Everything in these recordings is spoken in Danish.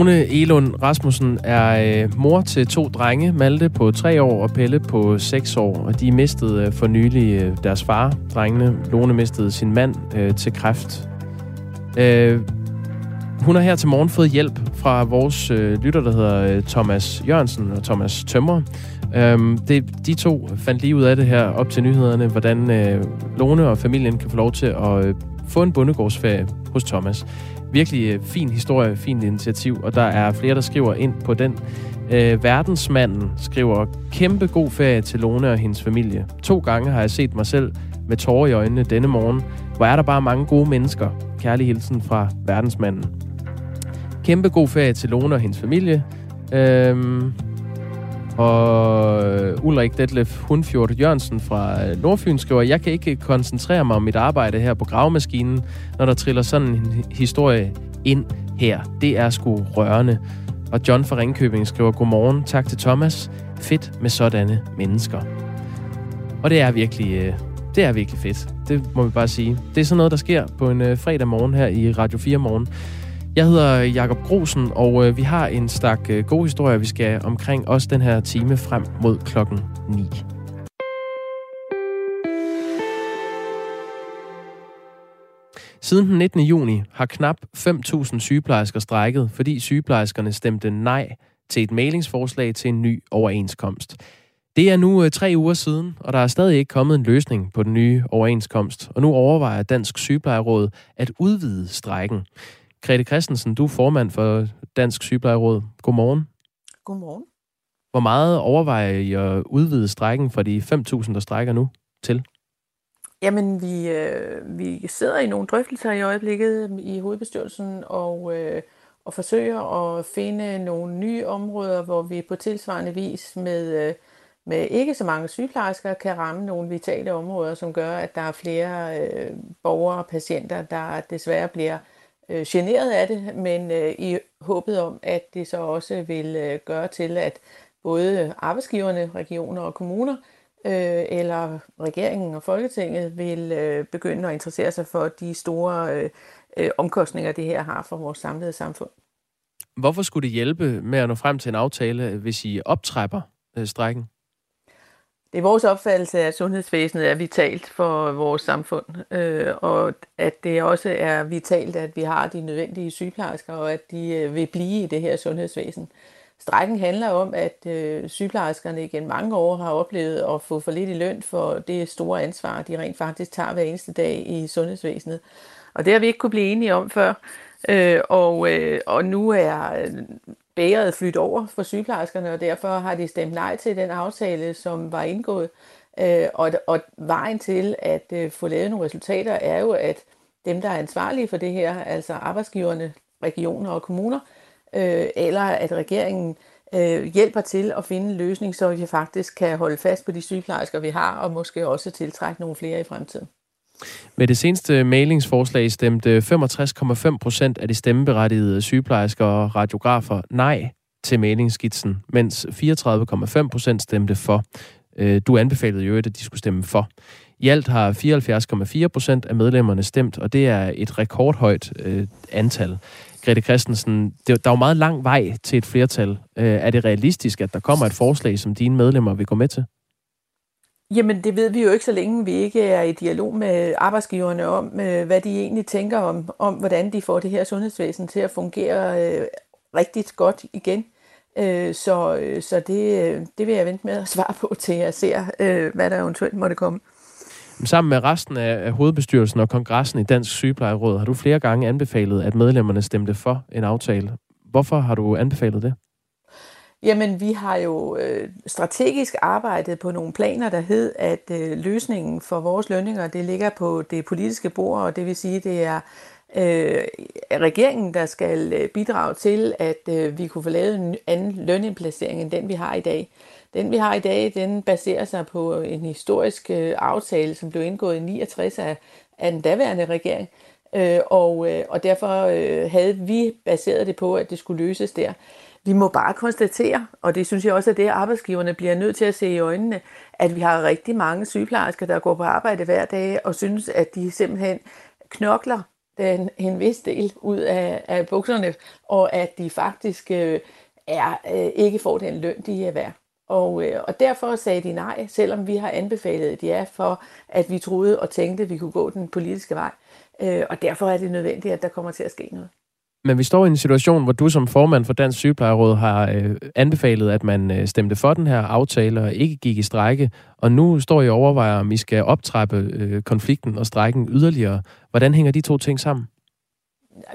Lone Elund Rasmussen er øh, mor til to drenge, Malte på tre år og Pelle på 6 år. Og de mistede øh, for nylig øh, deres far, drengene. Lone mistede sin mand øh, til kræft. Øh, hun har her til morgen fået hjælp fra vores øh, lytter, der hedder øh, Thomas Jørgensen og Thomas Tømmer. Øhm, det, de to fandt lige ud af det her op til nyhederne, hvordan øh, Lone og familien kan få lov til at øh, få en bondegårdsferie hos Thomas. Virkelig øh, fin historie, fint initiativ, og der er flere, der skriver ind på den. Øh, verdensmanden skriver, kæmpe god ferie til Lone og hendes familie. To gange har jeg set mig selv med tårer i øjnene denne morgen. Hvor er der bare mange gode mennesker. Kærlig hilsen fra verdensmanden. Kæmpe god ferie til Lone og hendes familie. Øhm, og øh, Ulrik Detlef Hundfjord Jørgensen fra øh, Nordfyn skriver, jeg kan ikke koncentrere mig om mit arbejde her på gravemaskinen, når der triller sådan en historie ind her. Det er sgu rørende. Og John fra Ringkøbing skriver, godmorgen, tak til Thomas. Fedt med sådanne mennesker. Og det er virkelig, øh, det er virkelig fedt. Det må vi bare sige. Det er sådan noget, der sker på en fredag morgen her i Radio 4 morgen. Jeg hedder Jakob Grosen, og øh, vi har en stak øh, gode historier, vi skal omkring også den her time frem mod klokken 9. Siden den 19. juni har knap 5.000 sygeplejersker strækket, fordi sygeplejerskerne stemte nej til et mailingsforslag til en ny overenskomst. Det er nu øh, tre uger siden, og der er stadig ikke kommet en løsning på den nye overenskomst, og nu overvejer Dansk Sygeplejeråd at udvide strækken. Grete Christensen, du er formand for Dansk Sygeplejeråd. Godmorgen. Godmorgen. Hvor meget overvejer I at udvide strækken fra de 5.000, der strækker nu til? Jamen, vi, øh, vi sidder i nogle drøftelser i øjeblikket i hovedbestyrelsen og, øh, og forsøger at finde nogle nye områder, hvor vi på tilsvarende vis med, øh, med ikke så mange sygeplejersker kan ramme nogle vitale områder, som gør, at der er flere øh, borgere og patienter, der desværre bliver øh, Øh, generet af det, men øh, i håbet om, at det så også vil øh, gøre til, at både arbejdsgiverne, regioner og kommuner, øh, eller regeringen og Folketinget vil øh, begynde at interessere sig for de store øh, øh, omkostninger, det her har for vores samlede samfund. Hvorfor skulle det hjælpe med at nå frem til en aftale, hvis I optrapper øh, strækken? Det er vores opfattelse, at sundhedsvæsenet er vitalt for vores samfund, øh, og at det også er vitalt, at vi har de nødvendige sygeplejersker, og at de øh, vil blive i det her sundhedsvæsen. Strækken handler om, at øh, sygeplejerskerne igen mange år har oplevet at få for lidt i løn for det store ansvar, de rent faktisk tager hver eneste dag i sundhedsvæsenet. Og det har vi ikke kunne blive enige om før. Øh, og, øh, og nu er bæret flyt over for sygeplejerskerne, og derfor har de stemt nej til den aftale, som var indgået. Øh, og, og vejen til at øh, få lavet nogle resultater er jo, at dem, der er ansvarlige for det her, altså arbejdsgiverne, regioner og kommuner, øh, eller at regeringen øh, hjælper til at finde en løsning, så vi faktisk kan holde fast på de sygeplejersker, vi har, og måske også tiltrække nogle flere i fremtiden. Med det seneste mailingsforslag stemte 65,5 procent af de stemmeberettigede sygeplejersker og radiografer nej til mailingsskitsen, mens 34,5 procent stemte for. Øh, du anbefalede jo, at de skulle stemme for. I alt har 74,4 procent af medlemmerne stemt, og det er et rekordhøjt øh, antal. Grete Christensen, det, der er jo meget lang vej til et flertal. Øh, er det realistisk, at der kommer et forslag, som dine medlemmer vil gå med til? Jamen, det ved vi jo ikke, så længe vi ikke er i dialog med arbejdsgiverne om, øh, hvad de egentlig tænker om, om hvordan de får det her sundhedsvæsen til at fungere øh, rigtig godt igen. Øh, så øh, så det, øh, det vil jeg vente med at svare på, til jeg ser, øh, hvad der eventuelt måtte komme. Sammen med resten af hovedbestyrelsen og kongressen i Dansk Sygeplejeråd har du flere gange anbefalet, at medlemmerne stemte for en aftale. Hvorfor har du anbefalet det? Jamen, vi har jo øh, strategisk arbejdet på nogle planer, der hed, at øh, løsningen for vores lønninger, det ligger på det politiske bord, og det vil sige, det er øh, regeringen, der skal øh, bidrage til, at øh, vi kunne få lavet en anden lønindplacering end den, vi har i dag. Den, vi har i dag, den baserer sig på en historisk øh, aftale, som blev indgået i 69 af, af den daværende regering, øh, og, øh, og derfor øh, havde vi baseret det på, at det skulle løses der. Vi må bare konstatere, og det synes jeg også at det, arbejdsgiverne bliver nødt til at se i øjnene, at vi har rigtig mange sygeplejersker, der går på arbejde hver dag og synes, at de simpelthen knokler den, en vis del ud af, af bukserne, og at de faktisk øh, er, øh, ikke får den løn, de er værd. Og, øh, og derfor sagde de nej, selvom vi har anbefalet et ja for, at vi troede og tænkte, at vi kunne gå den politiske vej. Øh, og derfor er det nødvendigt, at der kommer til at ske noget. Men vi står i en situation, hvor du som formand for Dansk Sygeplejeråd har øh, anbefalet, at man øh, stemte for den her aftale og ikke gik i strække. Og nu står I og overvejer, om I skal optrappe øh, konflikten og strækken yderligere. Hvordan hænger de to ting sammen?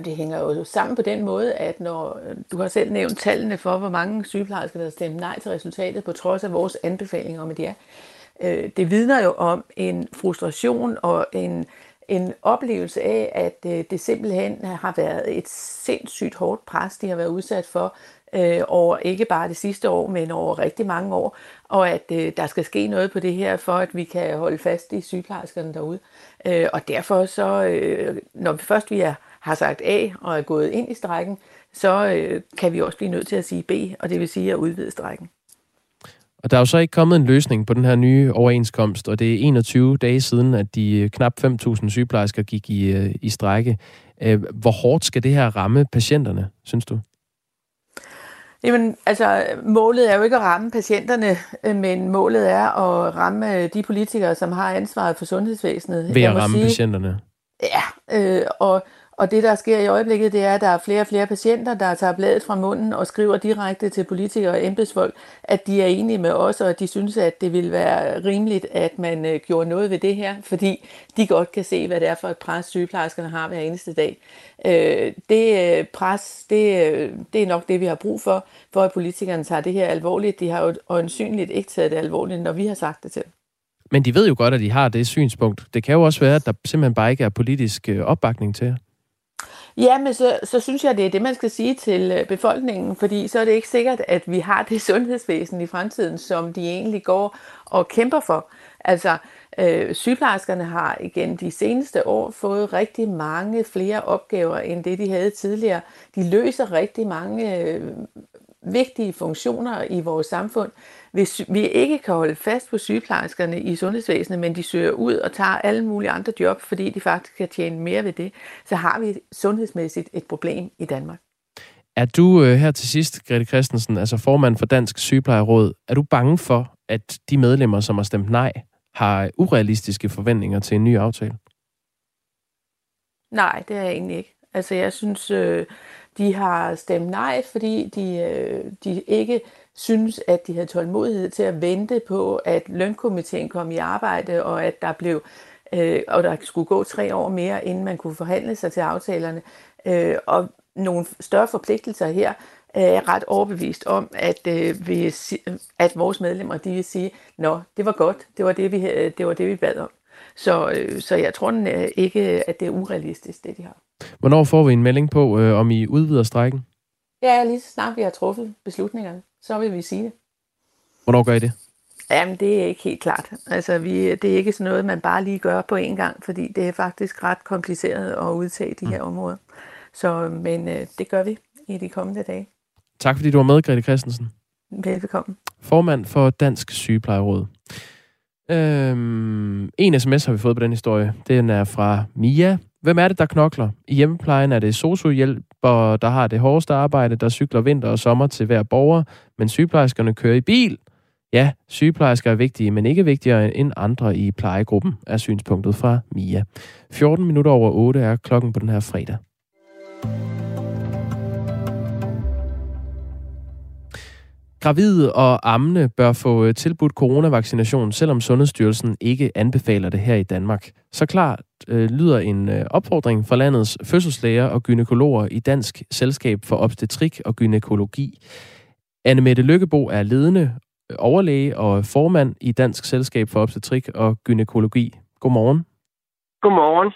Det hænger jo sammen på den måde, at når øh, du har selv nævnt tallene for, hvor mange sygeplejersker, der stemte nej til resultatet, på trods af vores anbefalinger om et ja, øh, det vidner jo om en frustration og en en oplevelse af, at øh, det simpelthen har været et sindssygt hårdt pres, de har været udsat for øh, over ikke bare det sidste år, men over rigtig mange år, og at øh, der skal ske noget på det her, for at vi kan holde fast i sygeplejerskerne derude. Øh, og derfor så, øh, når vi først vi er, har sagt A og er gået ind i strækken, så øh, kan vi også blive nødt til at sige B, og det vil sige at udvide strækken. Og der er jo så ikke kommet en løsning på den her nye overenskomst, og det er 21 dage siden, at de øh, knap 5.000 sygeplejersker gik i, øh, i strække. Øh, hvor hårdt skal det her ramme patienterne, synes du? Jamen, altså, målet er jo ikke at ramme patienterne, men målet er at ramme de politikere, som har ansvaret for sundhedsvæsenet. Ved at ramme sige, patienterne? Ja, øh, og, og det, der sker i øjeblikket, det er, at der er flere og flere patienter, der tager bladet fra munden og skriver direkte til politikere og embedsfolk, at de er enige med os, og at de synes, at det vil være rimeligt, at man øh, gjorde noget ved det her, fordi de godt kan se, hvad det er for et pres, sygeplejerskerne har hver eneste dag. Øh, det øh, pres, det, det er nok det, vi har brug for, for at politikerne tager det her alvorligt. De har jo øjensynligt ikke taget det alvorligt, når vi har sagt det til Men de ved jo godt, at de har det synspunkt. Det kan jo også være, at der simpelthen bare ikke er politisk opbakning til Ja, men så, så synes jeg, det er det, man skal sige til øh, befolkningen, fordi så er det ikke sikkert, at vi har det sundhedsvæsen i fremtiden, som de egentlig går og kæmper for. Altså, øh, sygeplejerskerne har igen de seneste år fået rigtig mange flere opgaver, end det de havde tidligere. De løser rigtig mange øh, vigtige funktioner i vores samfund. Hvis vi ikke kan holde fast på sygeplejerskerne i sundhedsvæsenet, men de søger ud og tager alle mulige andre job, fordi de faktisk kan tjene mere ved det, så har vi sundhedsmæssigt et problem i Danmark. Er du øh, her til sidst, Grete Christensen, altså formand for Dansk Sygeplejeråd, er du bange for, at de medlemmer, som har stemt nej, har urealistiske forventninger til en ny aftale? Nej, det er jeg egentlig ikke. Altså jeg synes, øh, de har stemt nej, fordi de, øh, de ikke synes, at de havde tålmodighed til at vente på, at lønkomiteen kom i arbejde, og at der blev øh, og der skulle gå tre år mere, inden man kunne forhandle sig til aftalerne. Øh, og nogle større forpligtelser her øh, er jeg ret overbevist om, at, øh, vi, at vores medlemmer de vil sige, nå, det var godt, det var det, vi, det var det, vi bad om. Så, øh, så jeg tror øh, ikke, at det er urealistisk, det de har. Hvornår får vi en melding på, øh, om I udvider strækken? Ja, lige så snart vi har truffet beslutningerne, så vil vi sige det. Hvornår gør I det? Jamen, det er ikke helt klart. Altså, vi, det er ikke sådan noget, man bare lige gør på en gang, fordi det er faktisk ret kompliceret at udtage de mm. her områder. Så, men øh, det gør vi i de kommende dage. Tak fordi du var med, Grete Christensen. Velbekomme. Formand for Dansk Sygeplejeråd. Øhm, en sms har vi fået på den historie. Den er fra Mia. Hvem er det, der knokler? I hjemmeplejen er det Jesper, der har det hårdeste arbejde, der cykler vinter og sommer til hver borger, men sygeplejerskerne kører i bil. Ja, sygeplejersker er vigtige, men ikke vigtigere end andre i plejegruppen, er synspunktet fra Mia. 14 minutter over 8 er klokken på den her fredag. Gravide og ammende bør få øh, tilbudt coronavaccination, selvom Sundhedsstyrelsen ikke anbefaler det her i Danmark. Så klart øh, lyder en øh, opfordring fra landets fødselslæger og gynekologer i Dansk Selskab for Obstetrik og Gynækologi. Anne Mette Lykkebo er ledende øh, overlæge og formand i Dansk Selskab for Obstetrik og Gynækologi. Godmorgen. Godmorgen.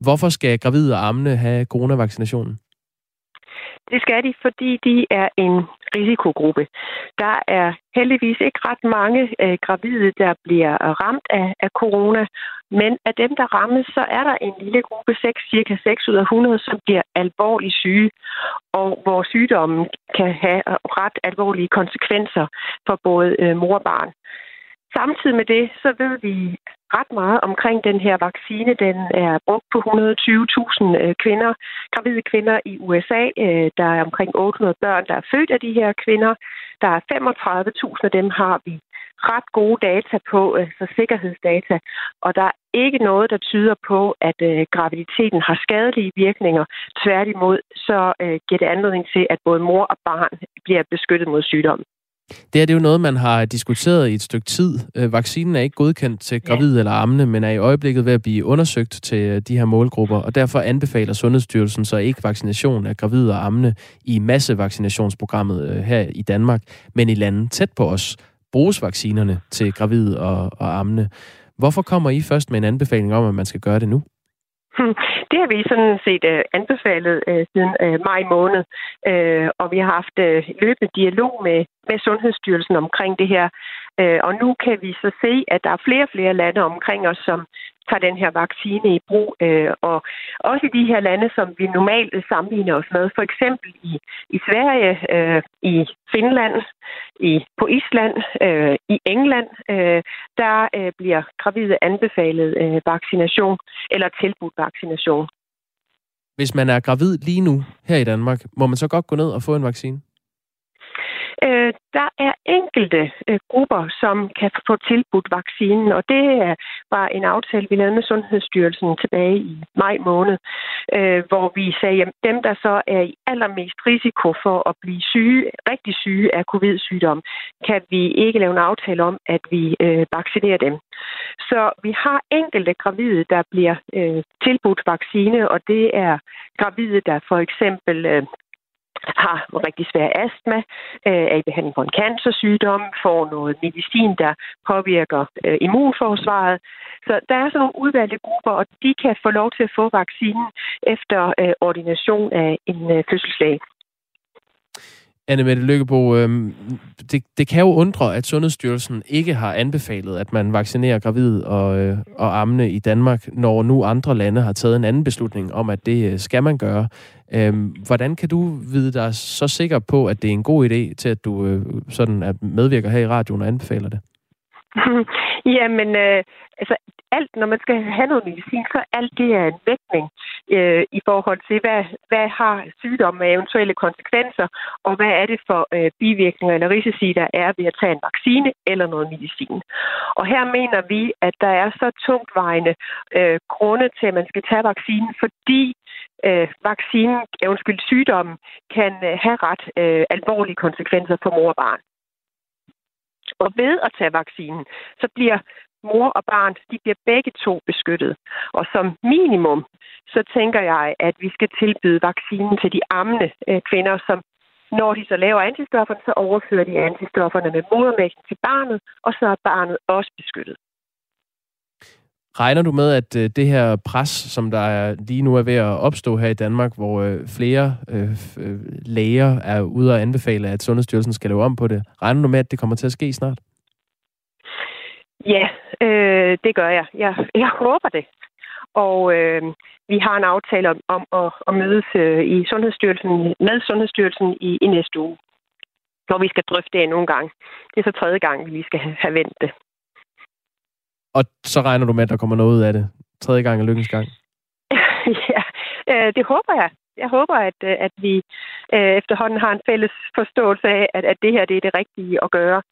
Hvorfor skal gravide og ammende have coronavaccinationen? Det skal de, fordi de er en risikogruppe. Der er heldigvis ikke ret mange øh, gravide, der bliver ramt af, af corona, men af dem, der rammes, så er der en lille gruppe, 6, cirka 6 ud af 100, som bliver alvorligt syge, og hvor sygdommen kan have ret alvorlige konsekvenser for både øh, mor og barn. Samtidig med det, så ved vi ret meget omkring den her vaccine. Den er brugt på 120.000 øh, kvinder, gravide kvinder i USA. Øh, der er omkring 800 børn, der er født af de her kvinder. Der er 35.000 af dem har vi ret gode data på, altså sikkerhedsdata, og der er ikke noget, der tyder på, at graviditeten har skadelige virkninger. Tværtimod, så giver det anledning til, at både mor og barn bliver beskyttet mod sygdommen. Det er det er jo noget, man har diskuteret i et stykke tid. Øh, vaccinen er ikke godkendt til gravide ja. eller ammende, men er i øjeblikket ved at blive undersøgt til øh, de her målgrupper, og derfor anbefaler Sundhedsstyrelsen så ikke vaccination af gravide og ammende i massevaccinationsprogrammet øh, her i Danmark, men i lande tæt på os bruges vaccinerne til gravide og, og ammende. Hvorfor kommer I først med en anbefaling om, at man skal gøre det nu? Hmm. Det har vi sådan set øh, anbefalet øh, siden øh, maj måned, og vi har haft løbende dialog med, med Sundhedsstyrelsen omkring det her. Og nu kan vi så se, at der er flere og flere lande omkring os, som tager den her vaccine i brug. Øh, og også i de her lande, som vi normalt sammenligner os med, for eksempel i, i Sverige, øh, i Finland, i, på Island, øh, i England, øh, der øh, bliver gravide anbefalet øh, vaccination eller tilbudt vaccination. Hvis man er gravid lige nu her i Danmark, må man så godt gå ned og få en vaccine? Øh, der er enkelte øh, grupper, som kan få tilbudt vaccinen, og det øh, var en aftale, vi lavede med Sundhedsstyrelsen tilbage i maj måned, øh, hvor vi sagde, at dem, der så er i allermest risiko for at blive syge, rigtig syge af covid-sygdom, kan vi ikke lave en aftale om, at vi øh, vaccinerer dem. Så vi har enkelte gravide, der bliver øh, tilbudt vaccine, og det er gravide, der for eksempel øh, har rigtig svær astma, øh, er i behandling for en cancersygdom, får noget medicin, der påvirker øh, immunforsvaret. Så der er sådan nogle udvalgte grupper, og de kan få lov til at få vaccinen efter øh, ordination af en øh, fødselslæge. Annemette Lykkebo, øh, det, det kan jo undre, at Sundhedsstyrelsen ikke har anbefalet, at man vaccinerer gravide og, øh, og ammende i Danmark, når nu andre lande har taget en anden beslutning om, at det øh, skal man gøre. Øh, hvordan kan du vide dig så sikker på, at det er en god idé til, at du øh, sådan at medvirker her i radioen og anbefaler det? Jamen, øh, altså alt, når man skal have noget medicin, så alt det er en vægtning øh, i forhold til, hvad, hvad har sygdommen med eventuelle konsekvenser, og hvad er det for øh, bivirkninger eller risici, der er ved at tage en vaccine eller noget medicin. Og her mener vi, at der er så tungtvejende øh, grunde til, at man skal tage vaccinen, fordi øh, vaccinen, undskyld, sygdommen, kan øh, have ret øh, alvorlige konsekvenser for mor og barn. Og ved at tage vaccinen, så bliver mor og barn, de bliver begge to beskyttet. Og som minimum, så tænker jeg, at vi skal tilbyde vaccinen til de ammende øh, kvinder, som når de så laver antistofferne, så overfører de antistofferne med modermælken til barnet, og så er barnet også beskyttet. Regner du med, at øh, det her pres, som der er lige nu er ved at opstå her i Danmark, hvor øh, flere øh, læger er ude og anbefale, at Sundhedsstyrelsen skal lave om på det, regner du med, at det kommer til at ske snart? Ja, øh, det gør jeg. jeg. Jeg håber det. Og øh, vi har en aftale om, om at, at mødes øh, i Sundhedsstyrelsen, med Sundhedsstyrelsen i, i næste uge, hvor vi skal drøfte det endnu en gang. Det er så tredje gang, vi skal have, have vendt det. Og så regner du med, at der kommer noget ud af det? Tredje gang er lykkens gang? ja, øh, det håber jeg jeg håber, at, øh, at vi øh, efterhånden har en fælles forståelse af, at, at det her det er det rigtige at gøre.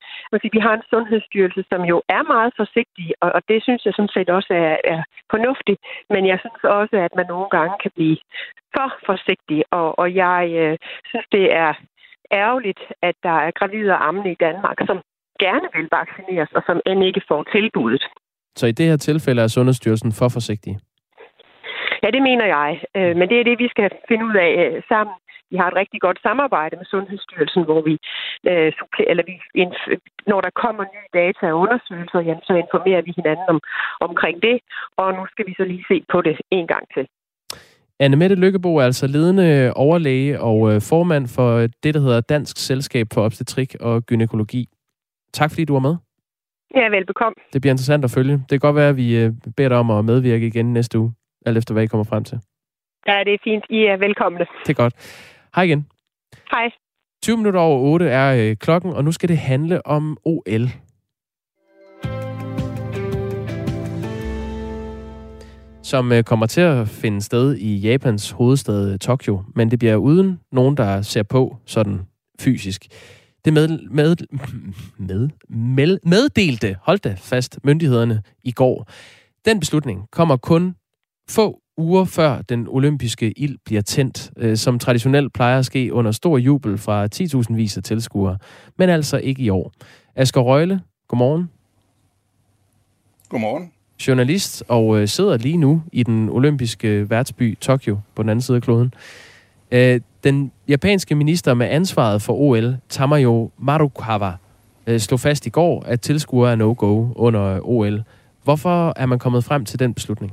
vi har en sundhedsstyrelse, som jo er meget forsigtig, og, og det synes jeg sådan set også er, er fornuftigt. Men jeg synes også, at man nogle gange kan blive for forsigtig, og, og jeg øh, synes, det er ærgerligt, at der er gravide og ammende i Danmark, som gerne vil vaccineres, og som end ikke får tilbuddet. Så i det her tilfælde er Sundhedsstyrelsen for forsigtig? Ja, det mener jeg. Øh, men det er det, vi skal finde ud af øh, sammen. Vi har et rigtig godt samarbejde med Sundhedsstyrelsen, hvor vi, øh, eller vi når der kommer nye data og undersøgelser, jamen, så informerer vi hinanden om, omkring det. Og nu skal vi så lige se på det en gang til. Anne Mette Lykkebo er altså ledende overlæge og formand for det, der hedder Dansk Selskab for Obstetrik og Gynækologi. Tak fordi du var med. Ja, velbekomme. Det bliver interessant at følge. Det kan godt være, at vi beder dig om at medvirke igen næste uge alt efter hvad I kommer frem til. Ja, det er fint. I er velkomne. Det er godt. Hej igen. Hej. 20 minutter over 8 er øh, klokken, og nu skal det handle om OL. som øh, kommer til at finde sted i Japans hovedstad Tokyo, men det bliver uden nogen, der ser på sådan fysisk. Det med, med, med, med, meddelte, hold da fast, myndighederne i går. Den beslutning kommer kun få uger før den olympiske ild bliver tændt, øh, som traditionelt plejer at ske under stor jubel fra 10.000 vis af tilskuere, men altså ikke i år. Asger Røgle, godmorgen. Godmorgen. Journalist og øh, sidder lige nu i den olympiske værtsby Tokyo på den anden side af kloden. Øh, den japanske minister med ansvaret for OL, Tamayo Marukawa, øh, slog fast i går, at tilskuere er no-go under OL. Hvorfor er man kommet frem til den beslutning?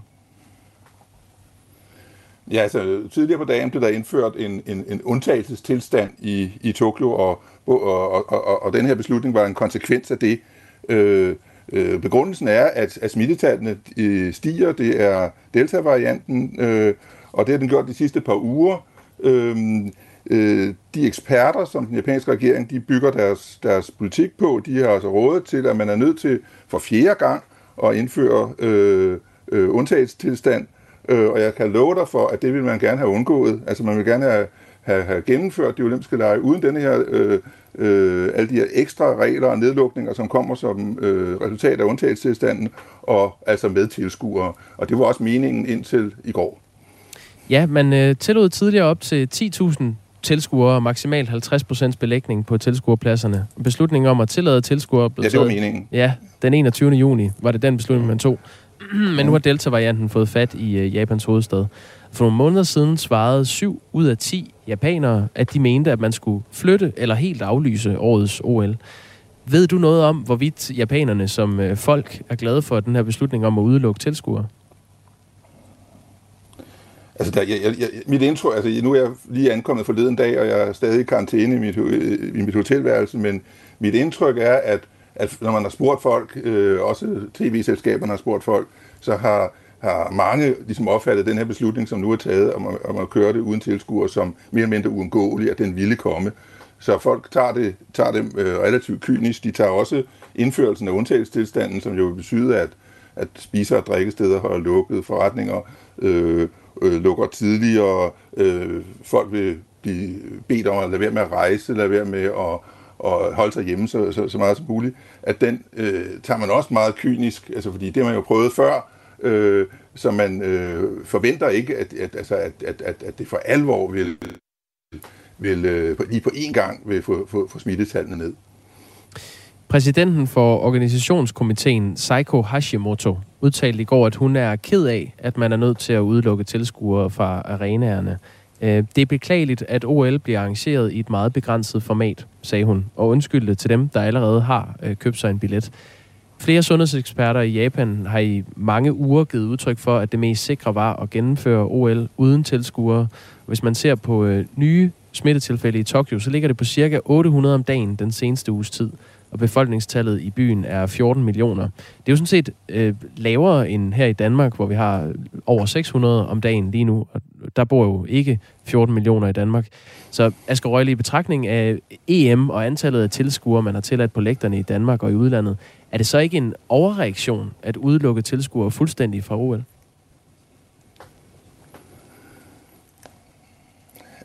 Ja, altså tidligere på dagen blev der indført en, en, en undtagelsestilstand i, i Tokyo, og, og, og, og, og den her beslutning var en konsekvens af det. Øh, øh, begrundelsen er, at, at smittetallene øh, stiger. Det er Delta-varianten, øh, og det har den gjort de sidste par uger. Øh, øh, de eksperter, som den japanske regering de bygger deres, deres politik på, de har altså rådet til, at man er nødt til for fjerde gang at indføre øh, øh, undtagelsestilstand, Øh, og jeg kan love dig for, at det vil man gerne have undgået. Altså man vil gerne have, have, have gennemført de olympiske lege uden denne her, øh, øh, alle de her ekstra regler og nedlukninger, som kommer som øh, resultat af undtagelsestilstanden, og altså med tilskuere. Og det var også meningen indtil i går. Ja, man øh, tillod tidligere op til 10.000 tilskuere og maksimalt 50% belægning på tilskuerpladserne. Beslutningen om at tillade tilskuere blev Ja, det var meningen. Ja, den 21. juni var det den beslutning, man tog. Men nu har Delta-varianten fået fat i øh, Japans hovedstad. For nogle måneder siden svarede 7 ud af 10 japanere, at de mente, at man skulle flytte eller helt aflyse årets OL. Ved du noget om, hvorvidt japanerne som øh, folk er glade for den her beslutning om at udelukke tilskuere? Altså, der, jeg, jeg, mit intro, altså nu er jeg lige ankommet forleden dag, og jeg er stadig i karantæne i mit, i mit hotelværelse, men mit indtryk er, at at når man har spurgt folk, øh, også tv-selskaberne har spurgt folk, så har, har mange ligesom opfattet den her beslutning, som nu er taget, om at, om at køre det uden tilskuer, som mere eller mindre uundgåelig, at den ville komme. Så folk tager det, tager det øh, relativt kynisk. De tager også indførelsen af undtagelsestilstanden, som jo vil betyde, at, at spiser- og drikkesteder har lukket, forretninger øh, øh, lukker tidligere, øh, folk vil blive bedt om at lade være med at rejse, lade være med at og holde sig hjemme så, så, så meget som muligt, at den øh, tager man også meget kynisk, altså fordi det har man jo prøvet før, øh, så man øh, forventer ikke, at, at, altså, at, at, at, at det for alvor vil, vil øh, lige på én gang vil få, få, få smittetallene ned. Præsidenten for organisationskomiteen, Seiko Hashimoto, udtalte i går, at hun er ked af, at man er nødt til at udelukke tilskuere fra arenaerne. Øh, det er beklageligt, at OL bliver arrangeret i et meget begrænset format, sagde hun, og undskyldte til dem, der allerede har øh, købt sig en billet. Flere sundhedseksperter i Japan har i mange uger givet udtryk for, at det mest sikre var at gennemføre OL uden tilskuere. Hvis man ser på øh, nye smittetilfælde i Tokyo, så ligger det på cirka 800 om dagen den seneste uges tid og befolkningstallet i byen er 14 millioner. Det er jo sådan set øh, lavere end her i Danmark, hvor vi har over 600 om dagen lige nu, og der bor jo ikke 14 millioner i Danmark. Så Asger Røgle, i betragtning af EM og antallet af tilskuere, man har tilladt på lægterne i Danmark og i udlandet, er det så ikke en overreaktion at udelukke tilskuere fuldstændig fra OL?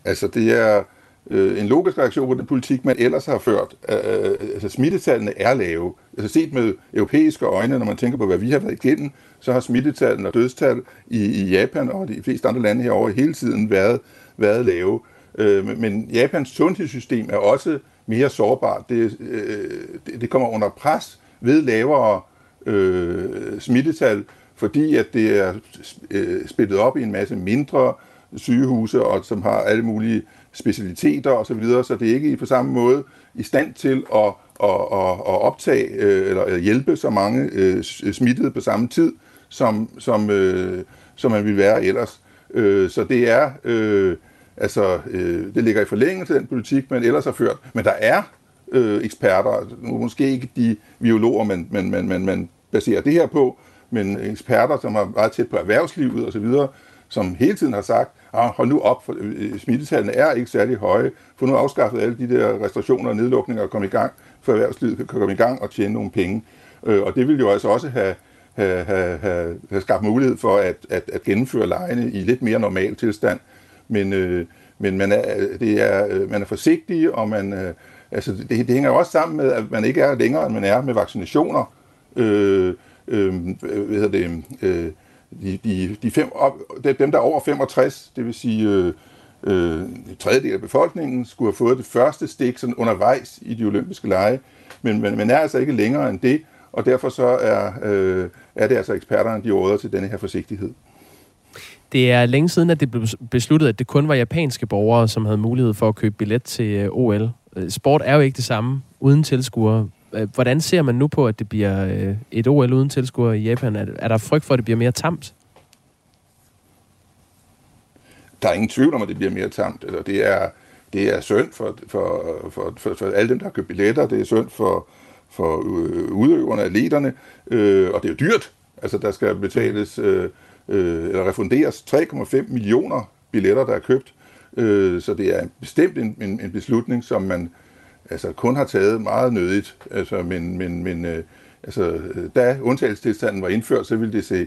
Altså, det er øh, en logisk reaktion på den politik, man ellers har ført. Øh, altså smittetallene er lave. Altså set med europæiske øjne, når man tænker på, hvad vi har været igennem, så har smittetallene og dødstal i, i Japan og de fleste andre lande herovre hele tiden været, været lave. Øh, men Japans sundhedssystem er også mere sårbart. Det, øh, det, det kommer under pres ved lavere øh, smittetal, fordi at det er øh, splittet op i en masse mindre sygehuse, og som har alle mulige specialiteter osv., så, videre, så det er ikke på samme måde i stand til at, at, at, at optage øh, eller hjælpe så mange øh, øh, smittede på samme tid, som, som, øh, som man ville være ellers. Øh, så det er, øh, altså, øh, det ligger i forlængelse af den politik, man ellers har ført. Men der er øh, eksperter, måske ikke de biologer, man, man, man, man, man baserer det her på, men eksperter, som har meget tæt på erhvervslivet osv., som hele tiden har sagt, ah, hold nu op, for øh, øh, smittetallene er ikke særlig høje. Få nu afskaffet alle de der restriktioner og nedlukninger og komme i gang, for erhvervslivet kan komme i gang og tjene nogle penge. Øh, og det vil jo altså også have, have, have, have, have skabt mulighed for at, at, at gennemføre lejene i lidt mere normal tilstand. Men, øh, men man, er, øh, det er, man er forsigtig, og man, øh, altså det, det hænger jo også sammen med, at man ikke er længere, end man er med vaccinationer. Øh, øh, hvad hedder det, øh, de, de, de fem, op, dem, der er over 65, det vil sige øh, øh, en tredjedel af befolkningen, skulle have fået det første stik sådan undervejs i de olympiske lege, men man, man er altså ikke længere end det, og derfor så er, øh, er det altså eksperterne, de råder til denne her forsigtighed. Det er længe siden, at det blev besluttet, at det kun var japanske borgere, som havde mulighed for at købe billet til øh, OL. Øh, sport er jo ikke det samme uden tilskuere. Øh, hvordan ser man nu på, at det bliver øh, et OL uden tilskuere i Japan? Er der frygt for, at det bliver mere tamt? Der er ingen tvivl om, at det bliver mere tamt. Altså, det, er, det er synd for, for, for, for, for alle dem, der har købt billetter. Det er synd for, for øh, udøverne, atleterne. Øh, og det er jo dyrt. Altså, der skal betales... Øh, øh, eller refunderes 3,5 millioner billetter, der er købt. Øh, så det er bestemt en, en, en beslutning, som man altså, kun har taget meget nødigt. Altså, men men, men øh, altså, da undtagelsestilstanden var indført, så ville det se,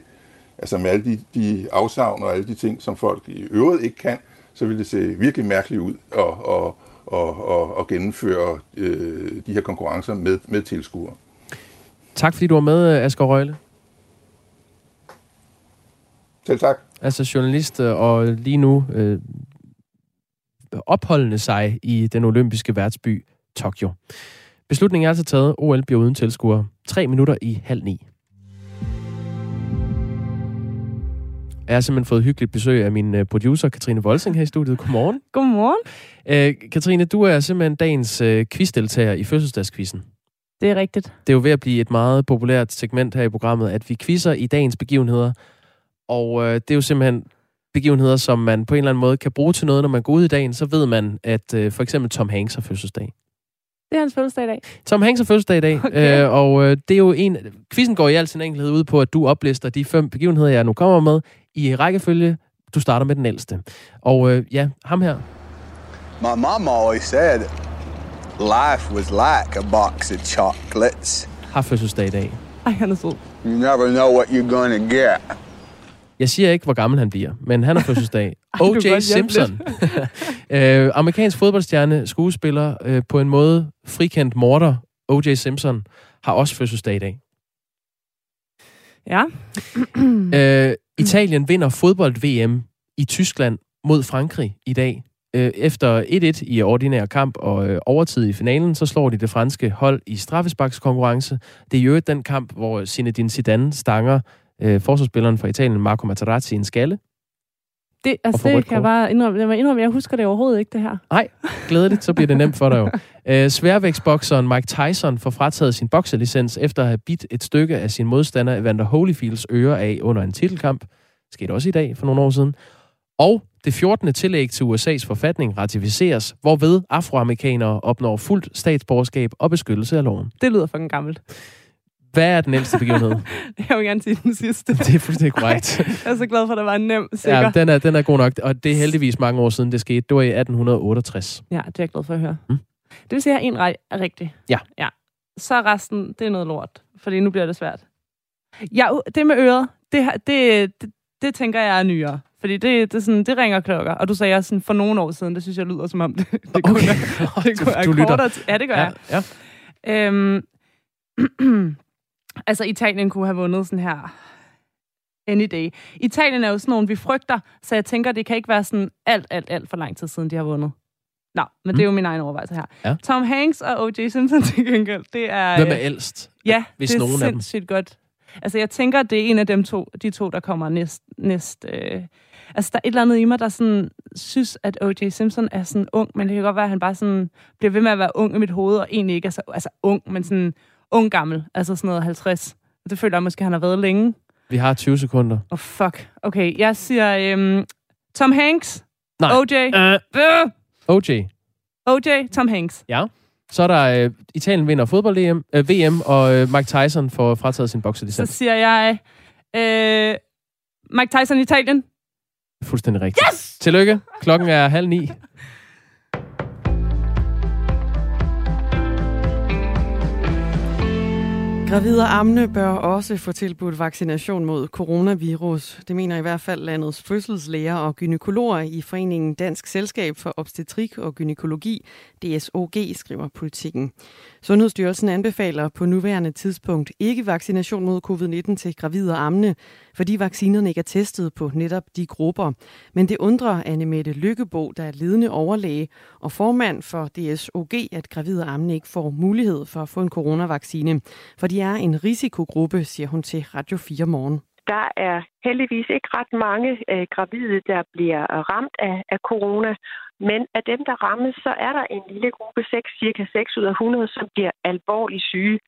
altså med alle de, de afsavn og alle de ting, som folk i øvrigt ikke kan, så ville det se virkelig mærkeligt ud at, at, at, at, at gennemføre øh, de her konkurrencer med, med tilskuere. Tak fordi du var med, Asger Røgle. Selv tak. Altså journalist øh, og lige nu øh, opholdende sig i den olympiske værtsby Tokyo. Beslutningen er altså taget. OL bliver uden tilskuere. Tre minutter i halv ni. Jeg har simpelthen fået hyggeligt besøg af min øh, producer, Katrine Volsing, her i studiet. Godmorgen. Godmorgen. Øh, Katrine, du er simpelthen dagens øh, quizdeltager i fødselsdagskvisten. Det er rigtigt. Det er jo ved at blive et meget populært segment her i programmet, at vi quizzer i dagens begivenheder, og øh, det er jo simpelthen begivenheder, som man på en eller anden måde kan bruge til noget, når man går ud i dagen. Så ved man, at øh, for eksempel Tom Hanks har fødselsdag. Det er hans fødselsdag i dag. Tom Hanks har fødselsdag i dag, okay. øh, og øh, det er jo en... Quizzen går i al sin enkelhed ud på, at du oplister de fem begivenheder, jeg nu kommer med, i rækkefølge. Du starter med den ældste. Og øh, ja, ham her. My mom always said, life was like a box of chocolates. Har fødselsdag i dag. Ej, han er sød. You never know what you're gonna get. Jeg siger ikke, hvor gammel han bliver, men han har fødselsdag. O.J. Simpson. øh, amerikansk fodboldstjerne, skuespiller, øh, på en måde frikendt morder. O.J. Simpson har også fødselsdag i dag. Ja. øh, Italien vinder fodbold-VM i Tyskland mod Frankrig i dag. Øh, efter 1-1 i ordinær kamp og øh, overtid i finalen, så slår de det franske hold i straffesparkskonkurrence. Det er jo den kamp, hvor Zinedine Zidane stanger øh, forsvarsspilleren fra Italien, Marco Materazzi, en skalle. Det, altså, det kan jeg bare indrømme. Jeg, indrømme. jeg husker det overhovedet ikke, det her. Nej, glædeligt, så bliver det nemt for dig jo. Øh, sværvægtsbokseren Mike Tyson får frataget sin bokselicens efter at have bidt et stykke af sin modstander Evander Holyfields øre af under en titelkamp. Det skete også i dag for nogle år siden. Og det 14. tillæg til USA's forfatning ratificeres, hvorved afroamerikanere opnår fuldt statsborgerskab og beskyttelse af loven. Det lyder fucking gammelt. Hvad er den ældste begivenhed? jeg vil gerne sige den sidste. Det er fuldstændig korrekt. jeg er så glad for, at der var en nem, sikker. Ja, den er, den er god nok, og det er heldigvis mange år siden, det skete. Det var i 1868. Ja, det er jeg glad for at høre. Mm. Det vil sige, at jeg har en er rigtig. Ja. ja. Så resten, det er noget lort, fordi nu bliver det svært. Ja, det med øret, det, det, det, det tænker jeg er nyere. Fordi det, det, sådan, det ringer klokker. Og du sagde også sådan, for nogle år siden, det synes jeg lyder som om, det, det okay. kunne, det kunne du, du lytter. Ja, det gør ja, jeg. Ja. Øhm, Altså, Italien kunne have vundet sådan her any day. Italien er jo sådan nogen, vi frygter, så jeg tænker, det kan ikke være sådan alt, alt, alt for lang tid siden, de har vundet. Nå, men mm. det er jo min egen overvejelse her. Ja. Tom Hanks og O.J. Simpson til gengæld, det er... Hvem er ældst? Ja, hvis det nogen er sindssygt af dem. godt. Altså, jeg tænker, det er en af dem to, de to, der kommer næst... næst øh, altså, der er et eller andet i mig, der sådan, synes, at O.J. Simpson er sådan ung, men det kan godt være, at han bare sådan bliver ved med at være ung i mit hoved, og egentlig ikke er så altså, ung, men sådan ung gammel, altså sådan noget 50. Det føler jeg måske, han har været længe. Vi har 20 sekunder. Åh, oh, fuck. Okay, jeg siger øhm, Tom Hanks. Nej. OJ. Uh, OJ. OJ, Tom Hanks. Ja. Så er der øh, Italien vinder fodbold-VM, øh, VM, og øh, Mike Tyson får frataget sin bokselicens. Så siger jeg øh, Mike Tyson, Italien. Fuldstændig rigtigt. Yes! Tillykke. Klokken er halv ni. Gravide og ammende bør også få tilbudt vaccination mod coronavirus. Det mener i hvert fald landets fødselslæger og gynekologer i Foreningen Dansk Selskab for Obstetrik og Gynækologi, DSOG, skriver politikken. Sundhedsstyrelsen anbefaler på nuværende tidspunkt ikke vaccination mod covid-19 til gravide og ammende, fordi vaccinerne ikke er testet på netop de grupper. Men det undrer Annemette Lykkebo, der er ledende overlæge og formand for DSOG, at gravide og ammende ikke får mulighed for at få en coronavaccine. For de er en risikogruppe, siger hun til Radio 4 morgen. Der er heldigvis ikke ret mange øh, gravide, der bliver øh, ramt af, af corona, men af dem, der rammes, så er der en lille gruppe, 6, cirka 6 ud af 100, som bliver alvorligt syge,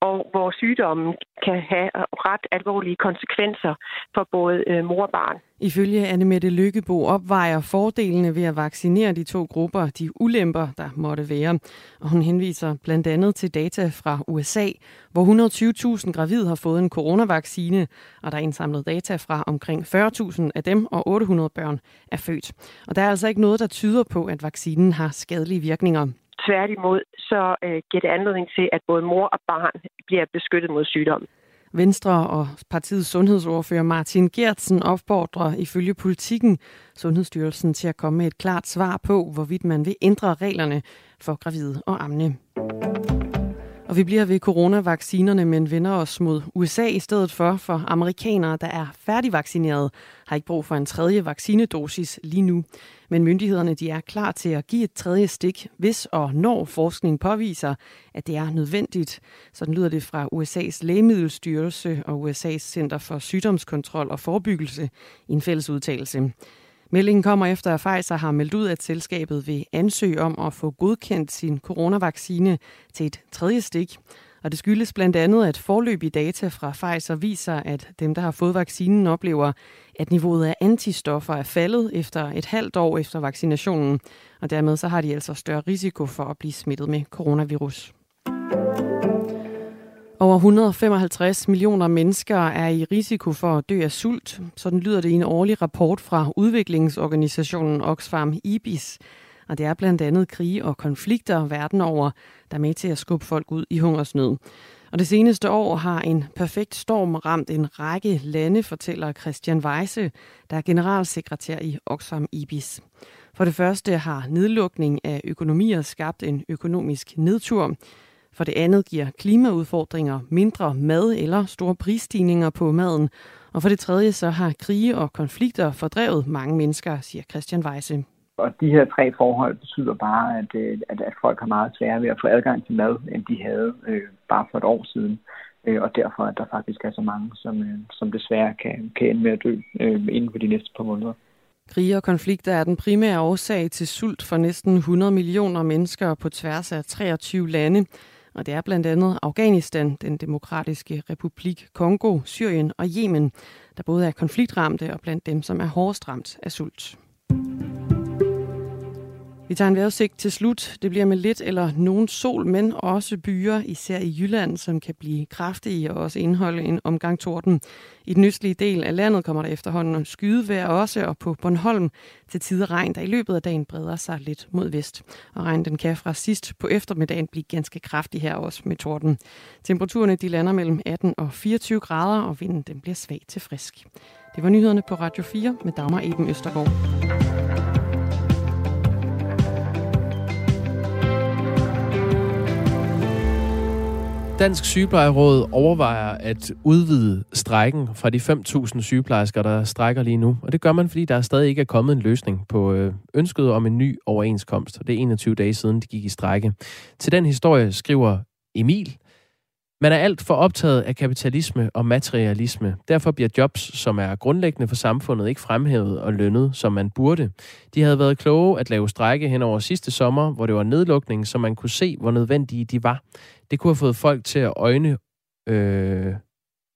og hvor sygdommen kan have ret alvorlige konsekvenser for både øh, mor og barn. Ifølge Annemette Lykkebo opvejer fordelene ved at vaccinere de to grupper de ulemper, der måtte være. Og hun henviser blandt andet til data fra USA, hvor 120.000 gravide har fået en coronavaccine, og der er indsamlet data fra omkring 40.000 af dem, og 800 børn er født. Og der er altså ikke noget, der tyder på, at vaccinen har skadelige virkninger. Tværtimod så øh, giver det anledning til, at både mor og barn bliver beskyttet mod sygdom. Venstre og partiets sundhedsordfører Martin Gertsen opfordrer ifølge politikken Sundhedsstyrelsen til at komme med et klart svar på, hvorvidt man vil ændre reglerne for gravide og amne. Og vi bliver ved coronavaccinerne, men vender os mod USA i stedet for, for amerikanere, der er færdigvaccineret, har ikke brug for en tredje vaccinedosis lige nu. Men myndighederne de er klar til at give et tredje stik, hvis og når forskning påviser, at det er nødvendigt. Sådan lyder det fra USA's lægemiddelstyrelse og USA's Center for Sygdomskontrol og Forebyggelse i en fælles udtalelse. Meldingen kommer efter, at Pfizer har meldt ud, at selskabet vil ansøge om at få godkendt sin coronavaccine til et tredje stik. Og det skyldes blandt andet, at forløbige data fra Pfizer viser, at dem, der har fået vaccinen, oplever, at niveauet af antistoffer er faldet efter et halvt år efter vaccinationen. Og dermed så har de altså større risiko for at blive smittet med coronavirus. Over 155 millioner mennesker er i risiko for at dø af sult. Sådan lyder det i en årlig rapport fra udviklingsorganisationen Oxfam IBIS. Og det er blandt andet krige og konflikter verden over, der er med til at skubbe folk ud i hungersnød. Og det seneste år har en perfekt storm ramt en række lande, fortæller Christian Weise, der er generalsekretær i Oxfam IBIS. For det første har nedlukning af økonomier skabt en økonomisk nedtur. For det andet giver klimaudfordringer mindre mad eller store prisstigninger på maden. Og for det tredje så har krige og konflikter fordrevet mange mennesker, siger Christian Weise. Og de her tre forhold betyder bare, at, øh, at, at folk har meget sværere ved at få adgang til mad, end de havde øh, bare for et år siden. Øh, og derfor at der faktisk er så mange, som, øh, som desværre kan, kan ende med at dø øh, inden for de næste par måneder. Krige og konflikter er den primære årsag til sult for næsten 100 millioner mennesker på tværs af 23 lande. Og det er blandt andet Afghanistan, den demokratiske republik Kongo, Syrien og Yemen, der både er konfliktramte og blandt dem, som er hårdest ramt af sult. Tager en vejrudsigt til slut. Det bliver med lidt eller nogen sol, men også byer, især i Jylland, som kan blive kraftige og også indeholde en omgang torden. I den østlige del af landet kommer der efterhånden skydevejr også, og på Bornholm til tider regn, der i løbet af dagen breder sig lidt mod vest. Og regnen den kan fra sidst på eftermiddagen blive ganske kraftig her også med torden. Temperaturerne de lander mellem 18 og 24 grader, og vinden den bliver svag til frisk. Det var nyhederne på Radio 4 med Dagmar Eben Østergaard. Dansk Sygeplejeråd overvejer at udvide strækken fra de 5.000 sygeplejersker, der strækker lige nu. Og det gør man, fordi der stadig ikke er kommet en løsning på øh, ønsket om en ny overenskomst. Og det er 21 dage siden, de gik i strække. Til den historie skriver Emil, man er alt for optaget af kapitalisme og materialisme. Derfor bliver jobs, som er grundlæggende for samfundet, ikke fremhævet og lønnet, som man burde. De havde været kloge at lave strække hen over sidste sommer, hvor det var nedlukning, så man kunne se, hvor nødvendige de var. Det kunne have fået folk til at øjne, øh,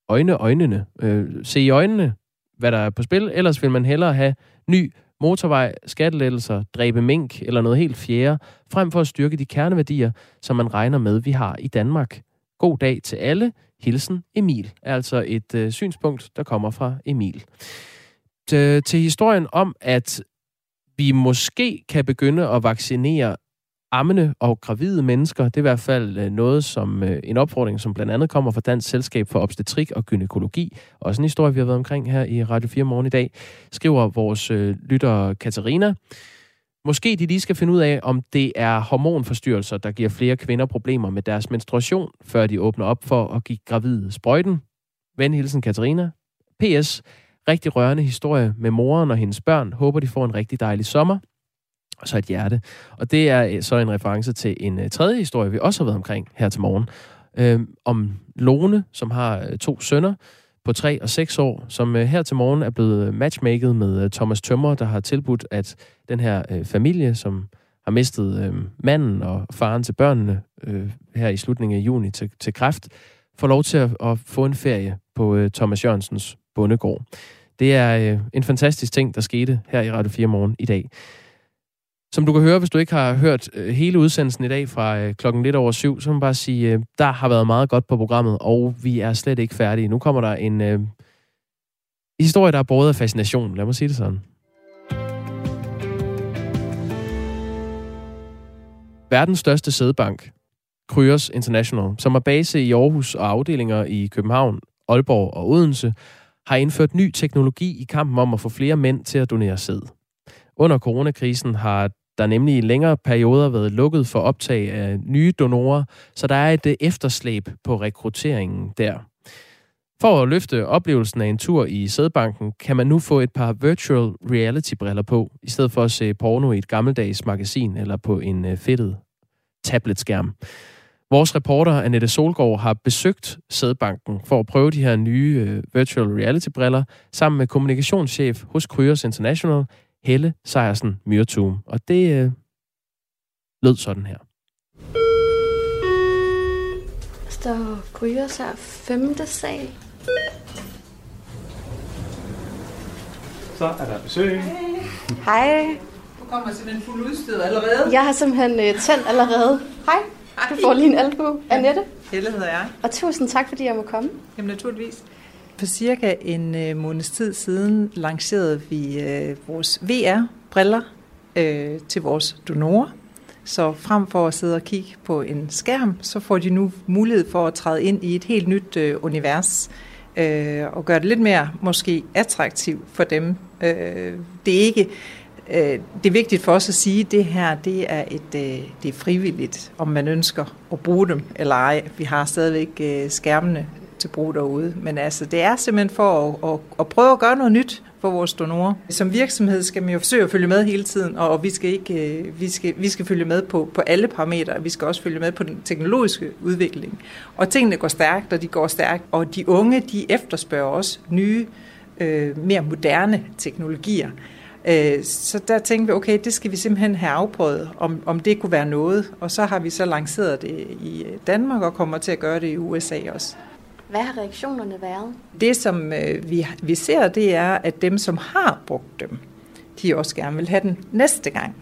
øjne øjnene, øh, se i øjnene, hvad der er på spil. Ellers vil man hellere have ny motorvej, skattelettelser, dræbe mink eller noget helt fjerde, frem for at styrke de kerneværdier, som man regner med, vi har i Danmark. God dag til alle. Hilsen Emil. Altså et øh, synspunkt, der kommer fra Emil. Til, til historien om, at vi måske kan begynde at vaccinere ammende og gravide mennesker. Det er i hvert fald øh, noget som øh, en opfordring, som blandt andet kommer fra Dansk Selskab for Obstetrik og Gynækologi. Også en historie, vi har været omkring her i Radio 4 morgen i dag, skriver vores øh, lytter Katarina. Måske de lige skal finde ud af, om det er hormonforstyrrelser, der giver flere kvinder problemer med deres menstruation, før de åbner op for at give gravide sprøjten. Ven hilsen Katarina. P.S. Rigtig rørende historie med moren og hendes børn. Håber, de får en rigtig dejlig sommer. Og så et hjerte. Og det er øh, så en reference til en øh, tredje historie, vi også har været omkring her til morgen. Øh, om Lone, som har øh, to sønner på 3 og 6 år, som øh, her til morgen er blevet øh, matchmaket med øh, Thomas Tømmer, der har tilbudt, at den her familie, som har mistet manden og faren til børnene her i slutningen af juni til, til kræft, får lov til at, at få en ferie på Thomas Jørgensens bondegård. Det er en fantastisk ting, der skete her i Radio 4 morgen i dag. Som du kan høre, hvis du ikke har hørt øh, hele udsendelsen i dag fra øh, klokken lidt over syv, så må man bare sige, øh, der har været meget godt på programmet, og vi er slet ikke færdige. Nu kommer der en øh, historie, der er båret af fascination. Lad mig sige det sådan. Verdens største sædebank, Kryos International, som er base i Aarhus og afdelinger i København, Aalborg og Odense, har indført ny teknologi i kampen om at få flere mænd til at donere sæd. Under coronakrisen har der nemlig i længere perioder været lukket for optag af nye donorer, så der er et øh, efterslæb på rekrutteringen der. For at løfte oplevelsen af en tur i sædbanken, kan man nu få et par virtual reality-briller på, i stedet for at se porno i et gammeldags magasin eller på en øh, fedtet tabletskærm. Vores reporter Annette Solgaard har besøgt sædbanken for at prøve de her nye øh, virtual reality-briller sammen med kommunikationschef hos Kryos International, Helle Sejersen Myrtum. Og det øh, lød sådan her. står Gryers her femte sal. Så er der besøg. Hej. Du kommer simpelthen fuld udstyret allerede. Jeg har simpelthen øh, tændt allerede. Hej. Du får lige en albu. Annette. Helle hedder jeg. Og tusind tak, fordi jeg må komme. Jamen naturligvis. For cirka en øh, måneds tid siden lancerede vi øh, vores VR-briller øh, til vores donorer. Så frem for at sidde og kigge på en skærm, så får de nu mulighed for at træde ind i et helt nyt øh, univers øh, og gøre det lidt mere måske attraktivt for dem. Øh, det er ikke øh, det er vigtigt for os at sige, at det her det er, et, øh, det er frivilligt, om man ønsker at bruge dem eller ej. Vi har stadigvæk øh, skærmene til brug derude. Men altså, det er simpelthen for at, at, at prøve at gøre noget nyt for vores donorer. Som virksomhed skal man jo forsøge at følge med hele tiden, og vi skal, ikke, øh, vi skal, vi skal følge med på, på alle parametre. Vi skal også følge med på den teknologiske udvikling. Og tingene går stærkt, og de går stærkt. Og de unge, de efterspørger også nye, øh, mere moderne teknologier. Øh, så der tænkte vi, okay, det skal vi simpelthen have afprøvet, om, om det kunne være noget. Og så har vi så lanceret det i Danmark og kommer til at gøre det i USA også. Hvad har reaktionerne været? Det, som øh, vi, vi ser, det er, at dem, som har brugt dem, de også gerne vil have den næste gang.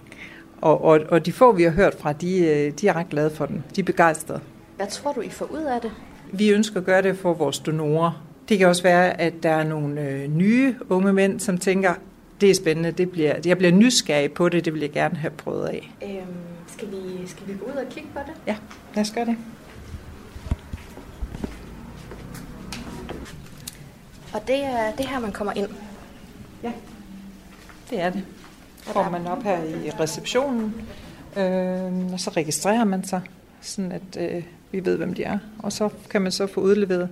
Og, og, og de få, vi har hørt fra, de, øh, de er ret glade for den. De er begejstrede. Hvad tror du, I får ud af det? Vi ønsker at gøre det for vores donorer. Det kan også være, at der er nogle øh, nye unge mænd, som tænker, det er spændende, det bliver, jeg bliver nysgerrig på det, det vil jeg gerne have prøvet af. Øhm, skal, vi, skal vi gå ud og kigge på det? Ja, lad os gøre det. Og det er det her, man kommer ind? Ja, det er det. Får man op her i receptionen, øh, og så registrerer man sig, sådan at øh, vi ved, hvem de er. Og så kan man så få udleveret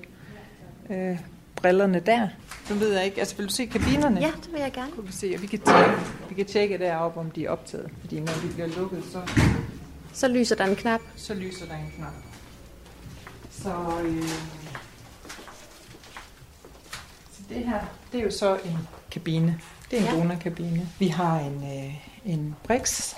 øh, brillerne der. Nu ved jeg ikke, altså vil du se kabinerne? Ja, det vil jeg gerne. Kunne vi, se, og vi kan tjekke, vi kan tjekke deroppe, om de er optaget. Fordi når de bliver lukket, så... Så lyser der en knap? Så lyser der en knap. Så... Øh, det her, det er jo så en kabine. Det er en ja. donorkabine. Vi har en, øh, en brix,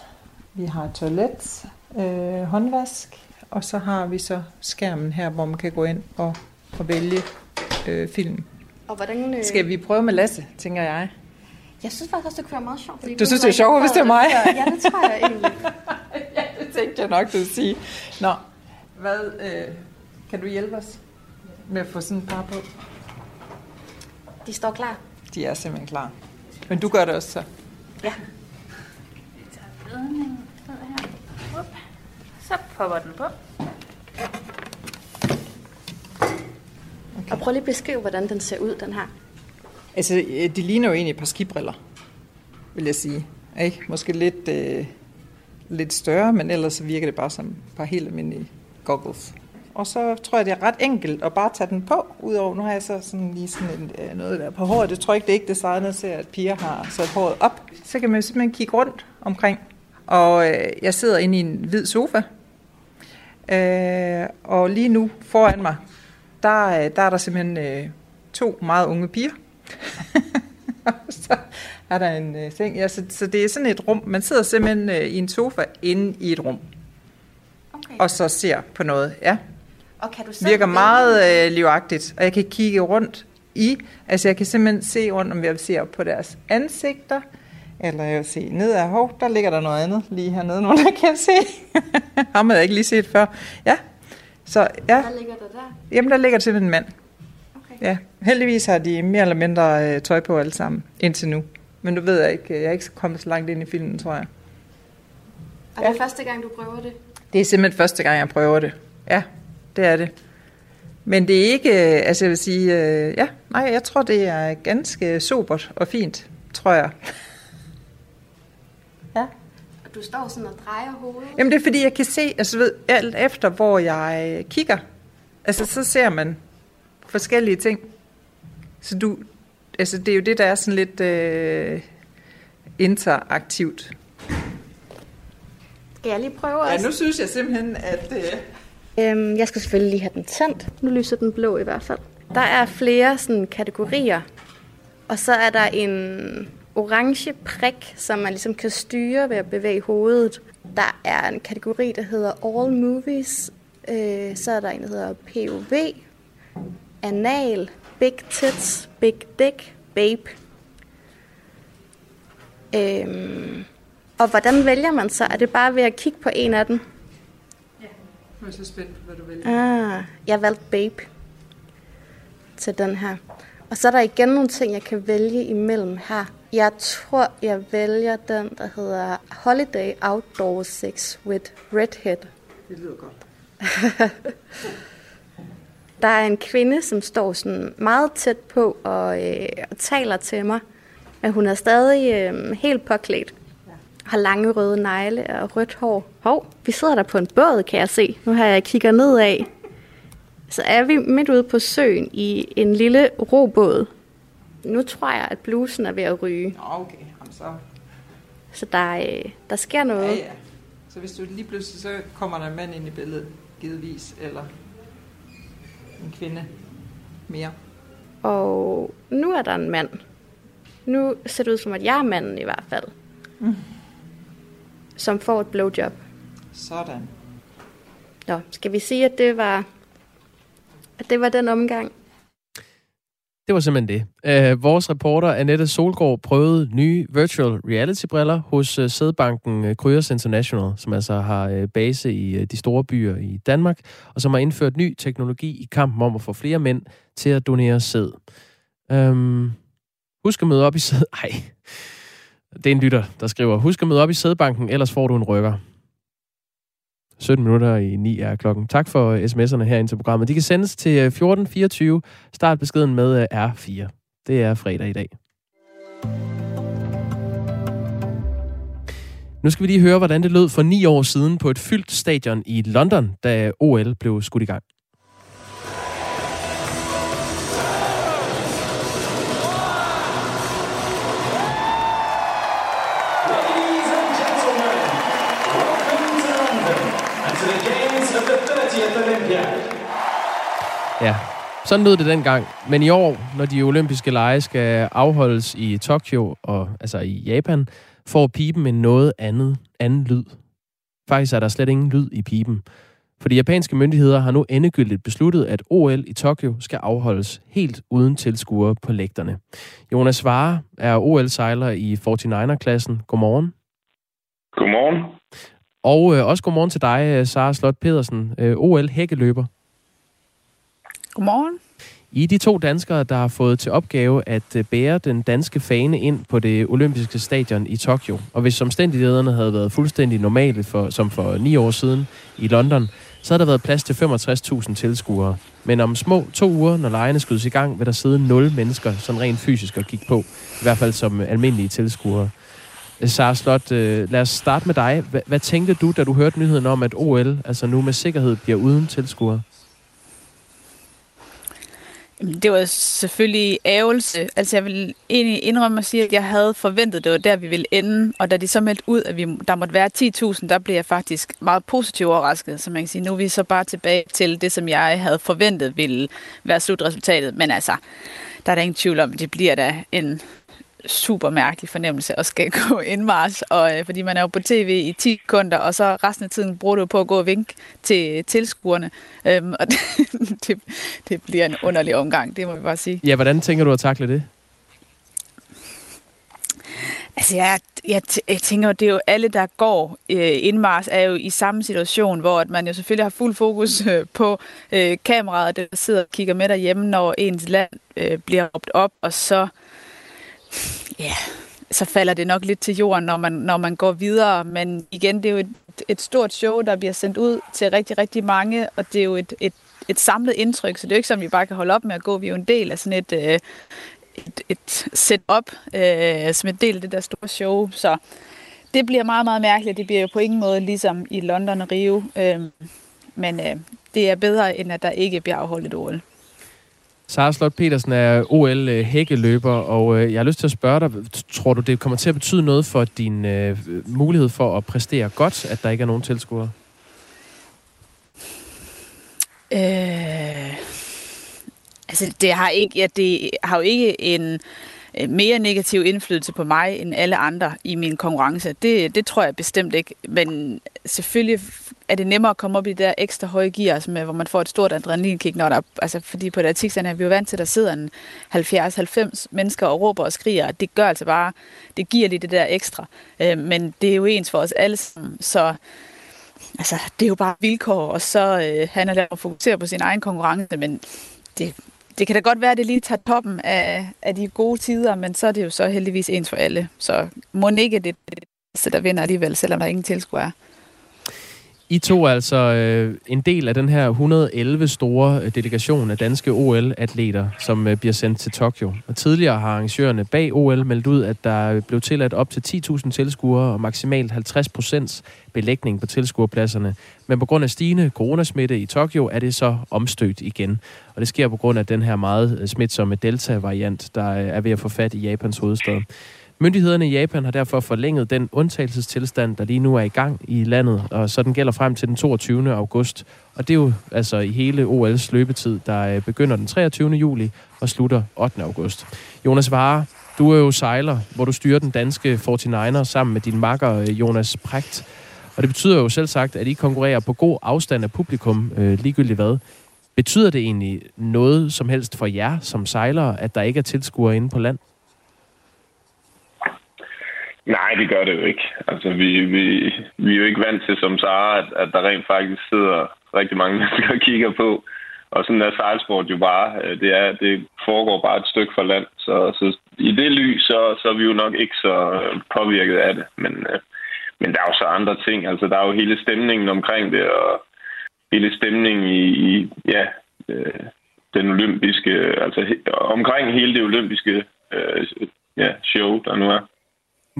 vi har et toilet, øh, håndvask, og så har vi så skærmen her, hvor man kan gå ind og, og vælge øh, film. Og hvordan, øh... Skal vi prøve med Lasse, tænker jeg? Jeg synes faktisk også, det kunne være meget sjovt. Du synes, det er sjovt, hvis det er mig? Ja, det tror jeg egentlig. ja, det tænkte jeg nok, du ville sige. Nå, hvad, øh, kan du hjælpe os med at få sådan et par på? De står klar? De er simpelthen klar. Men du gør det også så? Ja. Vi tager ledningen ned her. Up. popper den på. Okay. Og prøv lige at beskrive, hvordan den ser ud, den her. Altså, øh, de ligner jo egentlig et par skibriller, vil jeg sige. Ikke? Måske lidt, øh, lidt større, men ellers så virker det bare som et par helt almindelige goggles. Og så tror jeg, det er ret enkelt at bare tage den på. Udover, nu har jeg så sådan lige sådan en, øh, noget der på håret. Det tror jeg ikke, det er ikke designet til, at piger har sat håret op. Så kan man simpelthen kigge rundt omkring. Og øh, jeg sidder inde i en hvid sofa. Øh, og lige nu foran mig, der, øh, der er der simpelthen øh, to meget unge piger. så er der en øh, seng. Ja, så, så det er sådan et rum. Man sidder simpelthen øh, i en sofa inde i et rum. Okay. Og så ser på noget. Ja. Og kan du selv Virker meget øh, livagtigt. Og jeg kan kigge rundt i. Altså jeg kan simpelthen se rundt, om jeg ser på deres ansigter. Eller jeg vil se ned ad hov, der ligger der noget andet lige hernede, nogen der kan se. Ham havde jeg ikke lige set før. Ja, så ja. Hvad ligger der der? Jamen, der ligger simpelthen en mand. Okay. Ja, heldigvis har de mere eller mindre øh, tøj på alle sammen, indtil nu. Men du ved jeg ikke, jeg er ikke kommet så langt ind i filmen, tror jeg. Og det er første gang, du prøver det? Det er simpelthen første gang, jeg prøver det. Ja, det er det. Men det er ikke, øh, altså jeg vil sige, øh, ja, nej, jeg tror, det er ganske sobert og fint, tror jeg. Og du står sådan og drejer hovedet? Jamen det er fordi, jeg kan se, altså ved, alt efter hvor jeg kigger, altså så ser man forskellige ting. Så du, altså det er jo det, der er sådan lidt øh, interaktivt. Skal jeg lige prøve også? Ja, nu synes jeg simpelthen, at... Øh, Øhm, jeg skal selvfølgelig lige have den tændt. Nu lyser den blå i hvert fald. Der er flere sådan kategorier. Og så er der en orange prik, som man ligesom kan styre ved at bevæge hovedet. Der er en kategori, der hedder All Movies. Øh, så er der en, der hedder POV, Anal, Big Tits, Big Dick, Babe. Øhm, og hvordan vælger man så? Er det bare ved at kigge på en af dem? Nu er jeg så spændt på, hvad du vælger. Ah, jeg valgte Babe til den her. Og så er der igen nogle ting, jeg kan vælge imellem her. Jeg tror, jeg vælger den, der hedder Holiday Outdoor Sex with Redhead. Det lyder godt. Der er en kvinde, som står sådan meget tæt på og, øh, og taler til mig. Men hun er stadig øh, helt påklædt. Har lange røde negle og rødt hår. Hov, vi sidder der på en båd, kan jeg se. Nu har jeg kigger nedad. Så er vi midt ude på søen i en lille robåd. Nu tror jeg, at blusen er ved at ryge. Nå, okay. Jamen, så, Så der, øh, der sker ja, noget. ja. Så hvis du lige pludselig, så kommer der en mand ind i billedet, givetvis, eller en kvinde mere. Og nu er der en mand. Nu ser det ud som, at jeg er manden i hvert fald. Mm. Som får et blowjob. Sådan. Nå, skal vi sige, at det var, at det var den omgang? Det var simpelthen det. Uh, vores reporter Annette Solgaard prøvede nye virtual reality-briller hos uh, sædbanken uh, Kryos International, som altså har uh, base i uh, de store byer i Danmark, og som har indført ny teknologi i kampen om at få flere mænd til at donere sæd. Um, husk at møde op i sæd... Ej, det er en lytter, der skriver, husk at møde op i sædbanken, ellers får du en rykker. 17 minutter i 9 er klokken. Tak for øh, sms'erne her ind til programmet. De kan sendes til øh, 1424. Start beskeden med øh, R4. Det er fredag i dag. Nu skal vi lige høre, hvordan det lød for ni år siden på et fyldt stadion i London, da OL blev skudt i gang. Ja, sådan lød det dengang. Men i år, når de olympiske lege skal afholdes i Tokyo, og altså i Japan, får pipen en noget andet, anden lyd. Faktisk er der slet ingen lyd i pipen. For de japanske myndigheder har nu endegyldigt besluttet, at OL i Tokyo skal afholdes helt uden tilskuere på lægterne. Jonas Vare er OL-sejler i 49er-klassen. Godmorgen. Godmorgen. Og øh, også godmorgen til dig, Sara Slot Pedersen, øh, OL-hækkeløber. Godmorgen. I de to danskere, der har fået til opgave at øh, bære den danske fane ind på det olympiske stadion i Tokyo. Og hvis omstændighederne havde været fuldstændig normale, for, som for ni år siden i London, så havde der været plads til 65.000 tilskuere. Men om små to uger, når lejene skydes i gang, vil der sidde nul mennesker, sådan rent fysisk at kigge på. I hvert fald som øh, almindelige tilskuere. Øh, Sara Slot, lad os starte med dig. Hvad, hvad tænkte du, da du hørte nyheden om, at OL altså nu med sikkerhed bliver uden tilskuere? Det var selvfølgelig ævelse. Altså jeg vil egentlig indrømme at sige, at jeg havde forventet, det var der, vi ville ende. Og da de så meldte ud, at vi, der måtte være 10.000, der blev jeg faktisk meget positivt overrasket. Så man kan sige, nu er vi så bare tilbage til det, som jeg havde forventet ville være slutresultatet. Men altså, der er der ingen tvivl om, det bliver da en super mærkelig fornemmelse at skal gå indmars, og, øh, fordi man er jo på tv i 10 sekunder, og så resten af tiden bruger du på at gå og vinke til tilskuerne. Øhm, og det, det, det bliver en underlig omgang, det må vi bare sige. Ja, hvordan tænker du at takle det? Altså, jeg, jeg, jeg tænker, det er jo alle, der går øh, indmars, er jo i samme situation, hvor at man jo selvfølgelig har fuld fokus øh, på øh, kameraet, der sidder og kigger med derhjemme, når ens land øh, bliver råbt op, og så ja, så falder det nok lidt til jorden, når man, når man går videre. Men igen, det er jo et, et stort show, der bliver sendt ud til rigtig, rigtig mange, og det er jo et, et, et samlet indtryk, så det er jo ikke sådan, vi bare kan holde op med at gå. Vi er jo en del af sådan et, øh, et, et setup, øh, som en del af det der store show. Så det bliver meget, meget mærkeligt. Det bliver jo på ingen måde ligesom i London og Rio. Øh, men øh, det er bedre, end at der ikke bliver afholdt et OL. Sara Slot Petersen er OL-hækkeløber, øh, og øh, jeg har lyst til at spørge dig, tror du, det kommer til at betyde noget for din øh, mulighed for at præstere godt, at der ikke er nogen tilskuere? Øh, altså, det har, ikke, ja, det har jo ikke en øh, mere negativ indflydelse på mig end alle andre i min konkurrence. Det, det tror jeg bestemt ikke. Men selvfølgelig er det nemmere at komme op i det der ekstra høje gear, som er, hvor man får et stort adrenalinkick, når der, altså fordi på det artiklen er vi jo vant til, at der sidder en 70-90 mennesker og råber og skriger, det gør altså bare, det giver lige det der ekstra. Øh, men det er jo ens for os alle sammen, så altså, det er jo bare vilkår, og så øh, handler det om at fokusere på sin egen konkurrence, men det, det kan da godt være, at det lige tager toppen af, af de gode tider, men så er det jo så heldigvis ens for alle. Så må ikke det, det der vinder alligevel, selvom der ingen tilskuer er. I to er altså øh, en del af den her 111 store øh, delegation af danske OL-atleter, som øh, bliver sendt til Tokyo. Og tidligere har arrangørerne bag OL meldt ud, at der blev tilladt op til 10.000 tilskuere og maksimalt 50 procents belægning på tilskuerpladserne. Men på grund af stigende coronasmitte i Tokyo er det så omstødt igen. Og det sker på grund af den her meget øh, smitsomme Delta-variant, der øh, er ved at få fat i Japans hovedstad. Myndighederne i Japan har derfor forlænget den undtagelsestilstand, der lige nu er i gang i landet, og så den gælder frem til den 22. august. Og det er jo altså i hele OL's løbetid, der øh, begynder den 23. juli og slutter 8. august. Jonas Vare, du er jo sejler, hvor du styrer den danske 49er sammen med din makker øh, Jonas Prægt. Og det betyder jo selv sagt, at I konkurrerer på god afstand af publikum, øh, ligegyldigt hvad. Betyder det egentlig noget som helst for jer som sejlere, at der ikke er tilskuere inde på land? Nej, det gør det jo ikke. Altså, vi, vi, vi er jo ikke vant til som Sara, at, at der rent faktisk sidder rigtig mange mennesker og kigger på. Og sådan er sejlsport jo bare. Øh, det, er, det foregår bare et stykke fra land. Så, så i det lys, så, så er vi jo nok ikke så øh, påvirket af det. Men, øh, men der er jo så andre ting. Altså, der er jo hele stemningen omkring det, og hele stemningen i, i ja, øh, den olympiske, altså omkring hele det olympiske øh, ja, show, der nu er.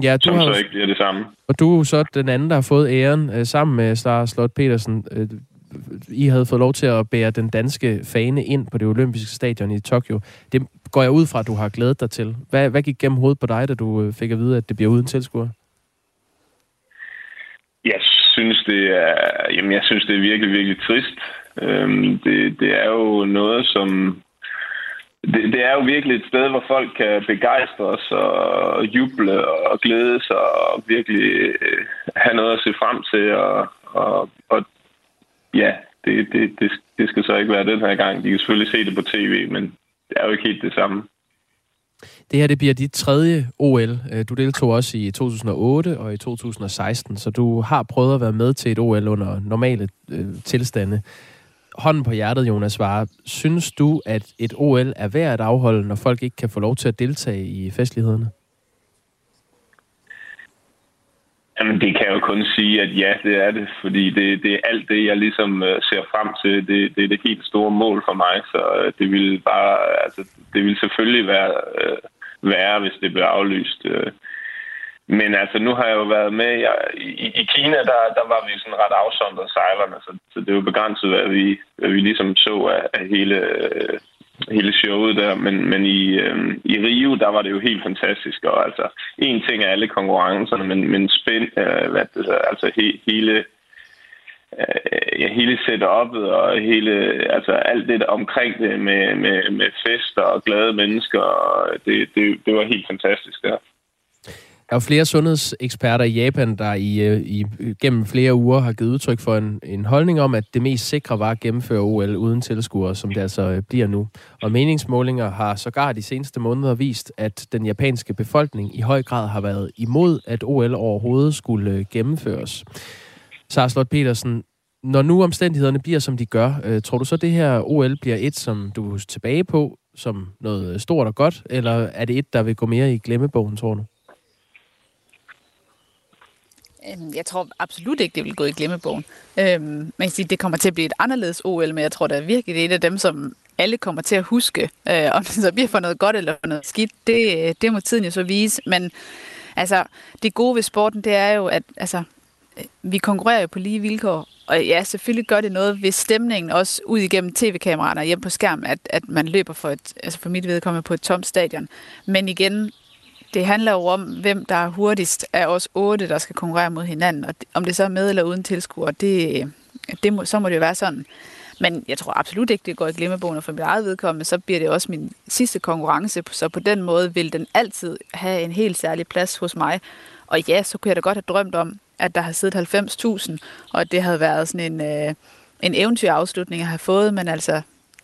Ja, du som har, så ikke bliver det samme. Og du er så den anden, der har fået æren øh, sammen med Star Slot Petersen. Øh, I havde fået lov til at bære den danske fane ind på det olympiske stadion i Tokyo. Det går jeg ud fra, at du har glædet dig til. Hvad, hvad gik gennem hovedet på dig, da du øh, fik at vide, at det bliver uden tilskuer? Jeg synes, det er, jamen, jeg synes, det er virkelig, virkelig trist. Øhm, det, det er jo noget, som det, det er jo virkelig et sted, hvor folk kan begejstre og juble og glæde sig og virkelig øh, have noget at se frem til. Og, og, og ja, det, det, det, det skal så ikke være den her gang. De kan selvfølgelig se det på tv, men det er jo ikke helt det samme. Det her det bliver dit tredje OL. Øh, du deltog også i 2008 og i 2016, så du har prøvet at være med til et OL under normale øh, tilstande hånden på hjertet, Jonas Vare. Synes du, at et OL er værd at afholde, når folk ikke kan få lov til at deltage i festlighederne? Jamen, det kan jeg jo kun sige, at ja, det er det, fordi det, det er alt det, jeg ligesom øh, ser frem til. Det, det er det helt store mål for mig, så øh, det vil bare, altså, det vil selvfølgelig være øh, værre, hvis det bliver aflyst. Øh, men altså, nu har jeg jo været med, jeg, i, i Kina, der, der var vi sådan ret afsondret sejlerne, så, så det er jo begrænset, hvad vi, hvad vi ligesom så af, af hele, øh, hele showet der, men, men i, øh, i Rio, der var det jo helt fantastisk, og altså, en ting er alle konkurrencerne, men, men spænd, øh, hvad det, altså he, hele, øh, ja, hele setup'et og hele, altså alt det der omkring det med, med, med fester og glade mennesker, og det, det, det var helt fantastisk der. Der er flere sundhedseksperter i Japan, der i, øh, i, gennem flere uger har givet udtryk for en, en holdning om, at det mest sikre var at gennemføre OL uden tilskuere, som det altså øh, bliver nu. Og meningsmålinger har sågar de seneste måneder vist, at den japanske befolkning i høj grad har været imod, at OL overhovedet skulle øh, gennemføres. Sara Slot Petersen, når nu omstændighederne bliver, som de gør, tror du så, det her OL bliver et, som du er tilbage på, som noget stort og godt, eller er det et, der vil gå mere i glemmebogen, tror du? Øhm, jeg tror absolut ikke, det vil gå i glemmebogen. Øhm, man kan sige, det kommer til at blive et anderledes OL, men jeg tror da virkelig, det er et af dem, som alle kommer til at huske. Øh, om det så bliver for noget godt eller for noget skidt, det, øh, det må tiden jo så vise. Men altså, det gode ved sporten, det er jo, at altså, øh, vi konkurrerer jo på lige vilkår. Og ja, selvfølgelig gør det noget ved stemningen, også ud igennem tv-kameraerne og hjem på skærmen, at, at man løber for, et, altså for mit vedkommende på et tomt stadion. Men igen, det handler jo om, hvem der er hurtigst af os otte, der skal konkurrere mod hinanden. Og om det så er med eller uden tilskuer, det, det må, så må det jo være sådan. Men jeg tror absolut ikke, det går i glemmebogen, og for mit eget vedkommende, så bliver det også min sidste konkurrence, så på den måde vil den altid have en helt særlig plads hos mig. Og ja, så kunne jeg da godt have drømt om, at der har siddet 90.000, og at det havde været sådan en, øh, en eventyrafslutning, jeg har fået, men altså,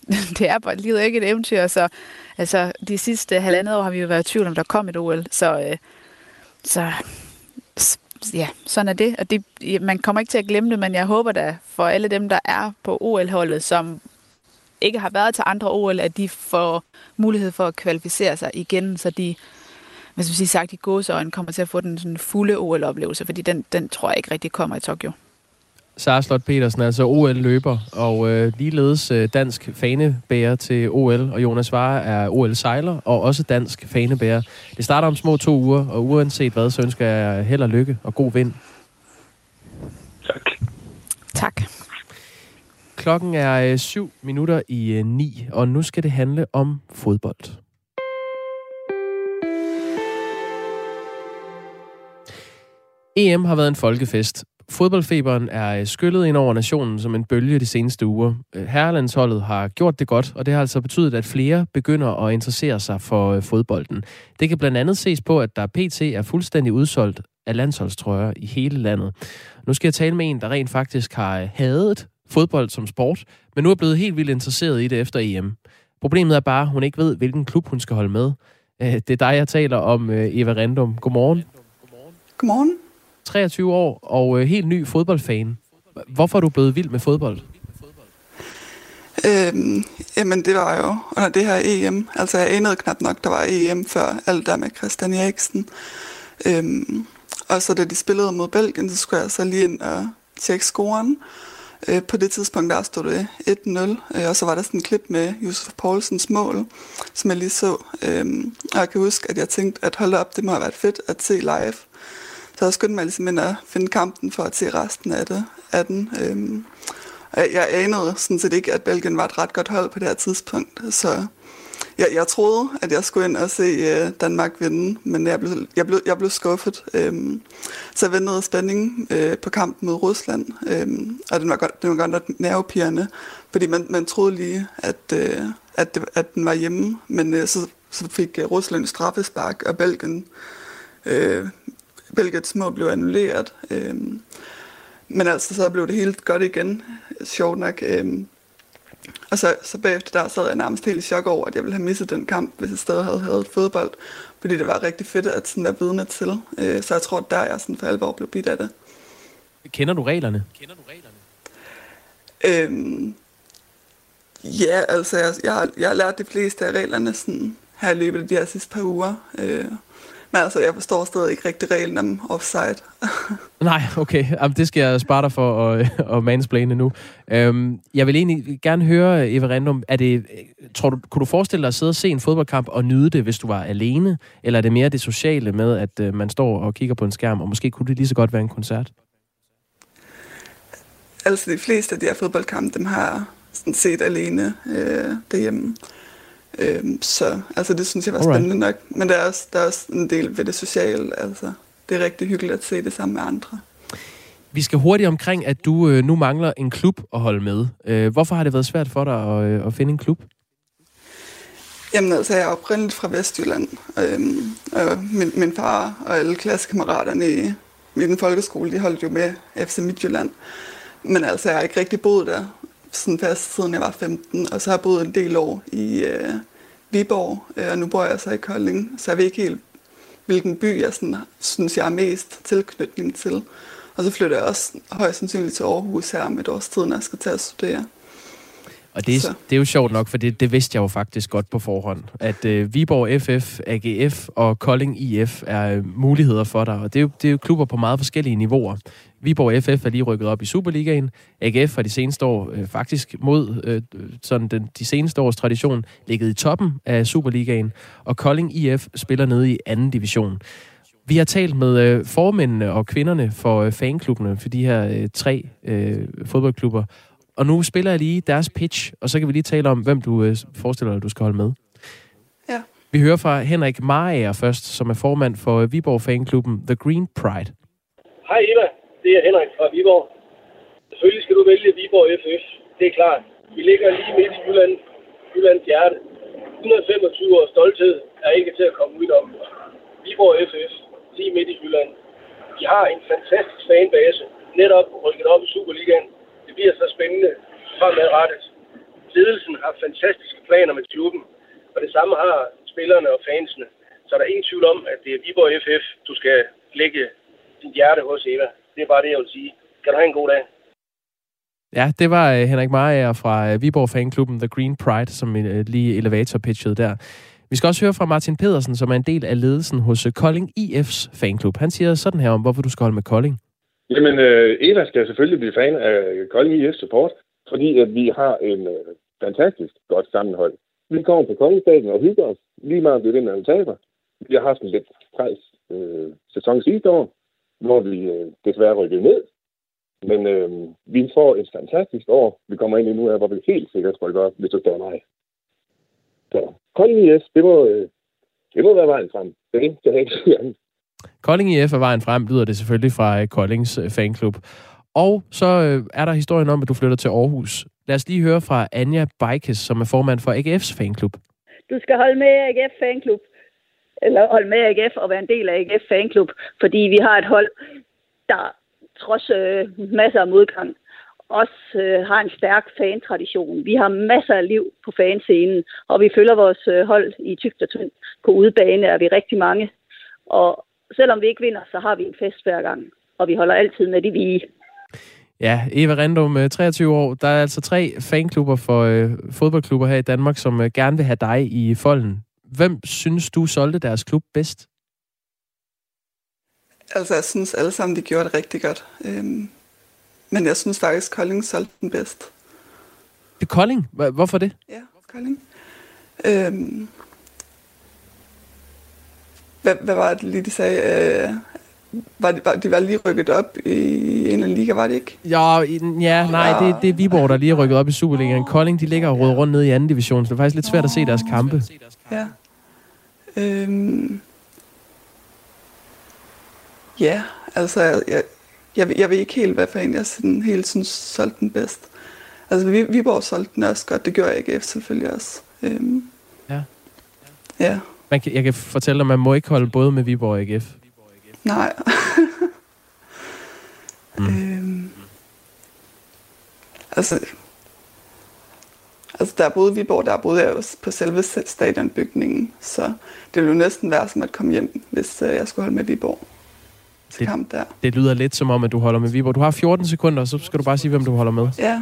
det er bare livet ikke et eventyr, så altså, de sidste halvandet år har vi jo været i tvivl om, der kom et OL, så, øh, så ja, sådan er det. Og det, man kommer ikke til at glemme det, men jeg håber da for alle dem, der er på OL-holdet, som ikke har været til andre OL, at de får mulighed for at kvalificere sig igen, så de, hvis vi siger sagt i gåseøjne, kommer til at få den sådan fulde OL-oplevelse, fordi den, den tror jeg ikke rigtig kommer i Tokyo. Sara Slot Petersen, altså OL-løber, og øh, ligeledes øh, dansk fanebærer til OL, og Jonas Vare er OL-sejler, og også dansk fanebærer. Det starter om små to uger, og uanset hvad, så ønsker jeg held og lykke og god vind. Tak. Tak. Klokken er øh, syv minutter i øh, ni, og nu skal det handle om fodbold. EM har været en folkefest, Fodboldfeberen er øh, skyllet ind over nationen som en bølge de seneste uger. Øh, herrelandsholdet har gjort det godt, og det har altså betydet, at flere begynder at interessere sig for øh, fodbolden. Det kan blandt andet ses på, at der PT er fuldstændig udsolgt af landsholdstrøjer i hele landet. Nu skal jeg tale med en, der rent faktisk har hadet fodbold som sport, men nu er blevet helt vildt interesseret i det efter EM. Problemet er bare, at hun ikke ved, hvilken klub hun skal holde med. Det er dig, jeg taler om, Eva Rendum. Godmorgen. Godmorgen. 23 år og øh, helt ny fodboldfan. Hvorfor er du blevet vild med fodbold? Øhm, jamen, det var jo under det her EM. Altså, jeg anede knap nok, der var EM før alt der med Christian Eriksen. Øhm, og så da de spillede mod Belgien, så skulle jeg så lige ind og tjekke scoren. Øh, på det tidspunkt, der stod det 1-0, øh, og så var der sådan en klip med Josef Poulsens mål, som jeg lige så. Øhm, og jeg kan huske, at jeg tænkte, at hold op, det må have været fedt at se live. Så jeg skyndte mig ligesom ind at finde kampen for at se resten af, det, af den. Øhm, jeg, jeg anede sådan set ikke, at Belgien var et ret godt hold på det her tidspunkt, så jeg, jeg troede, at jeg skulle ind og se øh, Danmark vinde, men jeg blev, jeg blev, jeg blev skuffet. Øhm, så jeg ventede spænding øh, på kampen mod Rusland, øhm, og den var godt, den var godt nok nervepirrende, fordi man, man troede lige, at, øh, at, det, at den var hjemme, men øh, så, så fik øh, Rusland straffespark, og Belgien Øh, Belgiets mål blev annulleret. Øhm, men altså, så blev det helt godt igen, sjovt nok. Øhm, og så, så bagefter der sad jeg nærmest helt i chok over, at jeg ville have misset den kamp, hvis jeg stadig havde havde fodbold. Fordi det var rigtig fedt at sådan være vidne til. Øh, så jeg tror, at der er jeg sådan for alvor blev bidt af det. Kender du reglerne? Kender du reglerne? Øhm, Ja, altså jeg, jeg, har, jeg har lært de fleste af reglerne sådan, her i løbet af de her sidste par uger. Øh, altså, jeg forstår stadig ikke rigtig reglen om offside. Nej, okay. Jamen, det skal jeg spare dig for at, at mansplane nu. Øhm, jeg vil egentlig gerne høre, Eva Randum, er det, tror du, kunne du forestille dig at sidde og se en fodboldkamp og nyde det, hvis du var alene? Eller er det mere det sociale med, at øh, man står og kigger på en skærm, og måske kunne det lige så godt være en koncert? Altså, de fleste af de her fodboldkampe, dem har sådan set alene øh, derhjemme. Øhm, så altså, det synes jeg var Alright. spændende nok. Men der er, også, der er også en del ved det sociale. Altså, det er rigtig hyggeligt at se det sammen med andre. Vi skal hurtigt omkring, at du øh, nu mangler en klub at holde med. Øh, hvorfor har det været svært for dig at, øh, at finde en klub? Jamen altså, jeg er oprindeligt fra Vestjylland. Øhm, og min, min far og alle klassekammeraterne i min folkeskole, de holdt jo med FC Midtjylland. Men altså, jeg har ikke rigtig boet der sådan fast, siden jeg var 15. Og så har jeg boet en del år i øh, Viborg, øh, og nu bor jeg så i Kolding. Så jeg ved ikke helt, hvilken by jeg sådan, synes, jeg har mest tilknytning til. Og så flytter jeg også højst sandsynligt til Aarhus her om et års tid, når jeg skal til at studere. Og det, er- Så. det er jo sjovt nok, for det, det vidste jeg jo faktisk godt på forhånd, at øh, Viborg FF, AGF og Kolding IF er øh, muligheder for dig. Og det er, jo, det er jo klubber på meget forskellige niveauer. Viborg FF er lige rykket op i Superligaen. AGF har de seneste år øh, faktisk mod øh, sådan den, de seneste års tradition ligget i toppen af Superligaen. Og Kolding IF spiller nede i anden division. Vi har talt med øh, formændene og kvinderne for øh, fanklubbene for de her øh, tre øh, fodboldklubber. Og nu spiller jeg lige deres pitch, og så kan vi lige tale om, hvem du øh, forestiller dig, du skal holde med. Ja. Vi hører fra Henrik Marager først, som er formand for øh, Viborg Fanklubben The Green Pride. Hej Eva, det er Henrik fra Viborg. Selvfølgelig skal du vælge Viborg FF, det er klart. Vi ligger lige midt i Jylland, Jyllands hjerte. 125 års stolthed er ikke til at komme ud om. Viborg FF, lige midt i Jylland. Vi har en fantastisk fanbase, netop rykket op i Superligaen. Det bliver så spændende fremadrettet. Ledelsen har fantastiske planer med klubben, og det samme har spillerne og fansene. Så der er ingen tvivl om, at det er Viborg FF, du skal lægge dit hjerte hos, Eva. Det er bare det, jeg vil sige. Kan du have en god dag? Ja, det var øh, Henrik Marager fra øh, Viborg Fanklubben The Green Pride, som øh, lige elevator-pitchede der. Vi skal også høre fra Martin Pedersen, som er en del af ledelsen hos Kolding IF's fanklub. Han siger sådan her om, hvorfor du skal holde med Kolding. Jamen, Eva skal selvfølgelig blive fan af Kolding IF Support, fordi at vi har en fantastisk godt sammenhold. Vi kommer på Koldingstaden og hygger os, lige meget det, man taber. Vi har haft en lidt træls øh, sæson sidste år, hvor vi øh, desværre rykkede ned. Men øh, vi får et fantastisk år, vi kommer ind i nu her, hvor vi helt sikkert rykker op, hvis du spørger mig. Så Kolding IF, det må, øh, det må være vejen frem. Det kan jeg ikke. Kolding IF er vejen frem, lyder det selvfølgelig fra øh, Koldings øh, fanklub. Og så øh, er der historien om, at du flytter til Aarhus. Lad os lige høre fra Anja Bajkes, som er formand for AGF's fanklub. Du skal holde med AGF Fanklub. Eller holde med AGF og være en del af AGF Fanklub. Fordi vi har et hold, der trods øh, masser af modgang, også øh, har en stærk fantradition. Vi har masser af liv på fanscenen, og vi følger vores øh, hold i tygt og tyndt. På udebane er vi rigtig mange. Og selvom vi ikke vinder, så har vi en fest hver gang. Og vi holder altid med de vige. Ja, Eva Randum, 23 øh, år. Der er altså tre fanklubber for øh, fodboldklubber her i Danmark, som øh, gerne vil have dig i folden. Hvem synes du solgte deres klub bedst? Altså, jeg synes alle sammen, de gjorde det rigtig godt. Øhm, men jeg synes faktisk, Kolding solgte den bedst. Det Kolding. Hvorfor det? Ja, Kolding. Øhm, hvad, hvad var det lige, de sagde? Øh, var de, var, de var lige rykket op i en eller anden liga, var det ikke? Ja, ja nej, det, det er Viborg, der lige er rykket op i Superligaen. Kolding, de ligger og råder rundt nede i anden division, så det er faktisk lidt svært at se deres kampe. Ja. Øhm, ja, altså, jeg, jeg, jeg ved ikke helt, hvad for en jeg sådan helt synes solgte den bedst. Altså, Vi- Viborg solgte den også godt, det gjorde AGF selvfølgelig også. Øhm, Ja. Ja, Man kan, jeg kan fortælle dig, at man må ikke holde både med Viborg og AGF. nej. mm. øhm, altså, altså, der er både Viborg, der er både jeg også på selve stadionbygningen, så det ville jo næsten være som at komme hjem, hvis øh, jeg skulle holde med Viborg. Det, kamp der. det lyder lidt som om, at du holder med Viborg. Du har 14 sekunder, så skal du bare sige, hvem du holder med. Ja,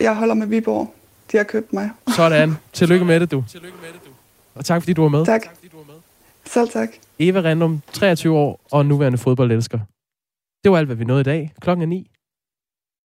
jeg- holder med Viborg. De har købt mig. Sådan. Tillykke med det, du. Og tak, fordi du var med. Tak. Selv tak. Eva Randum, 23 år og nuværende fodboldelsker. Det var alt, hvad vi nåede i dag. Klokken er 9.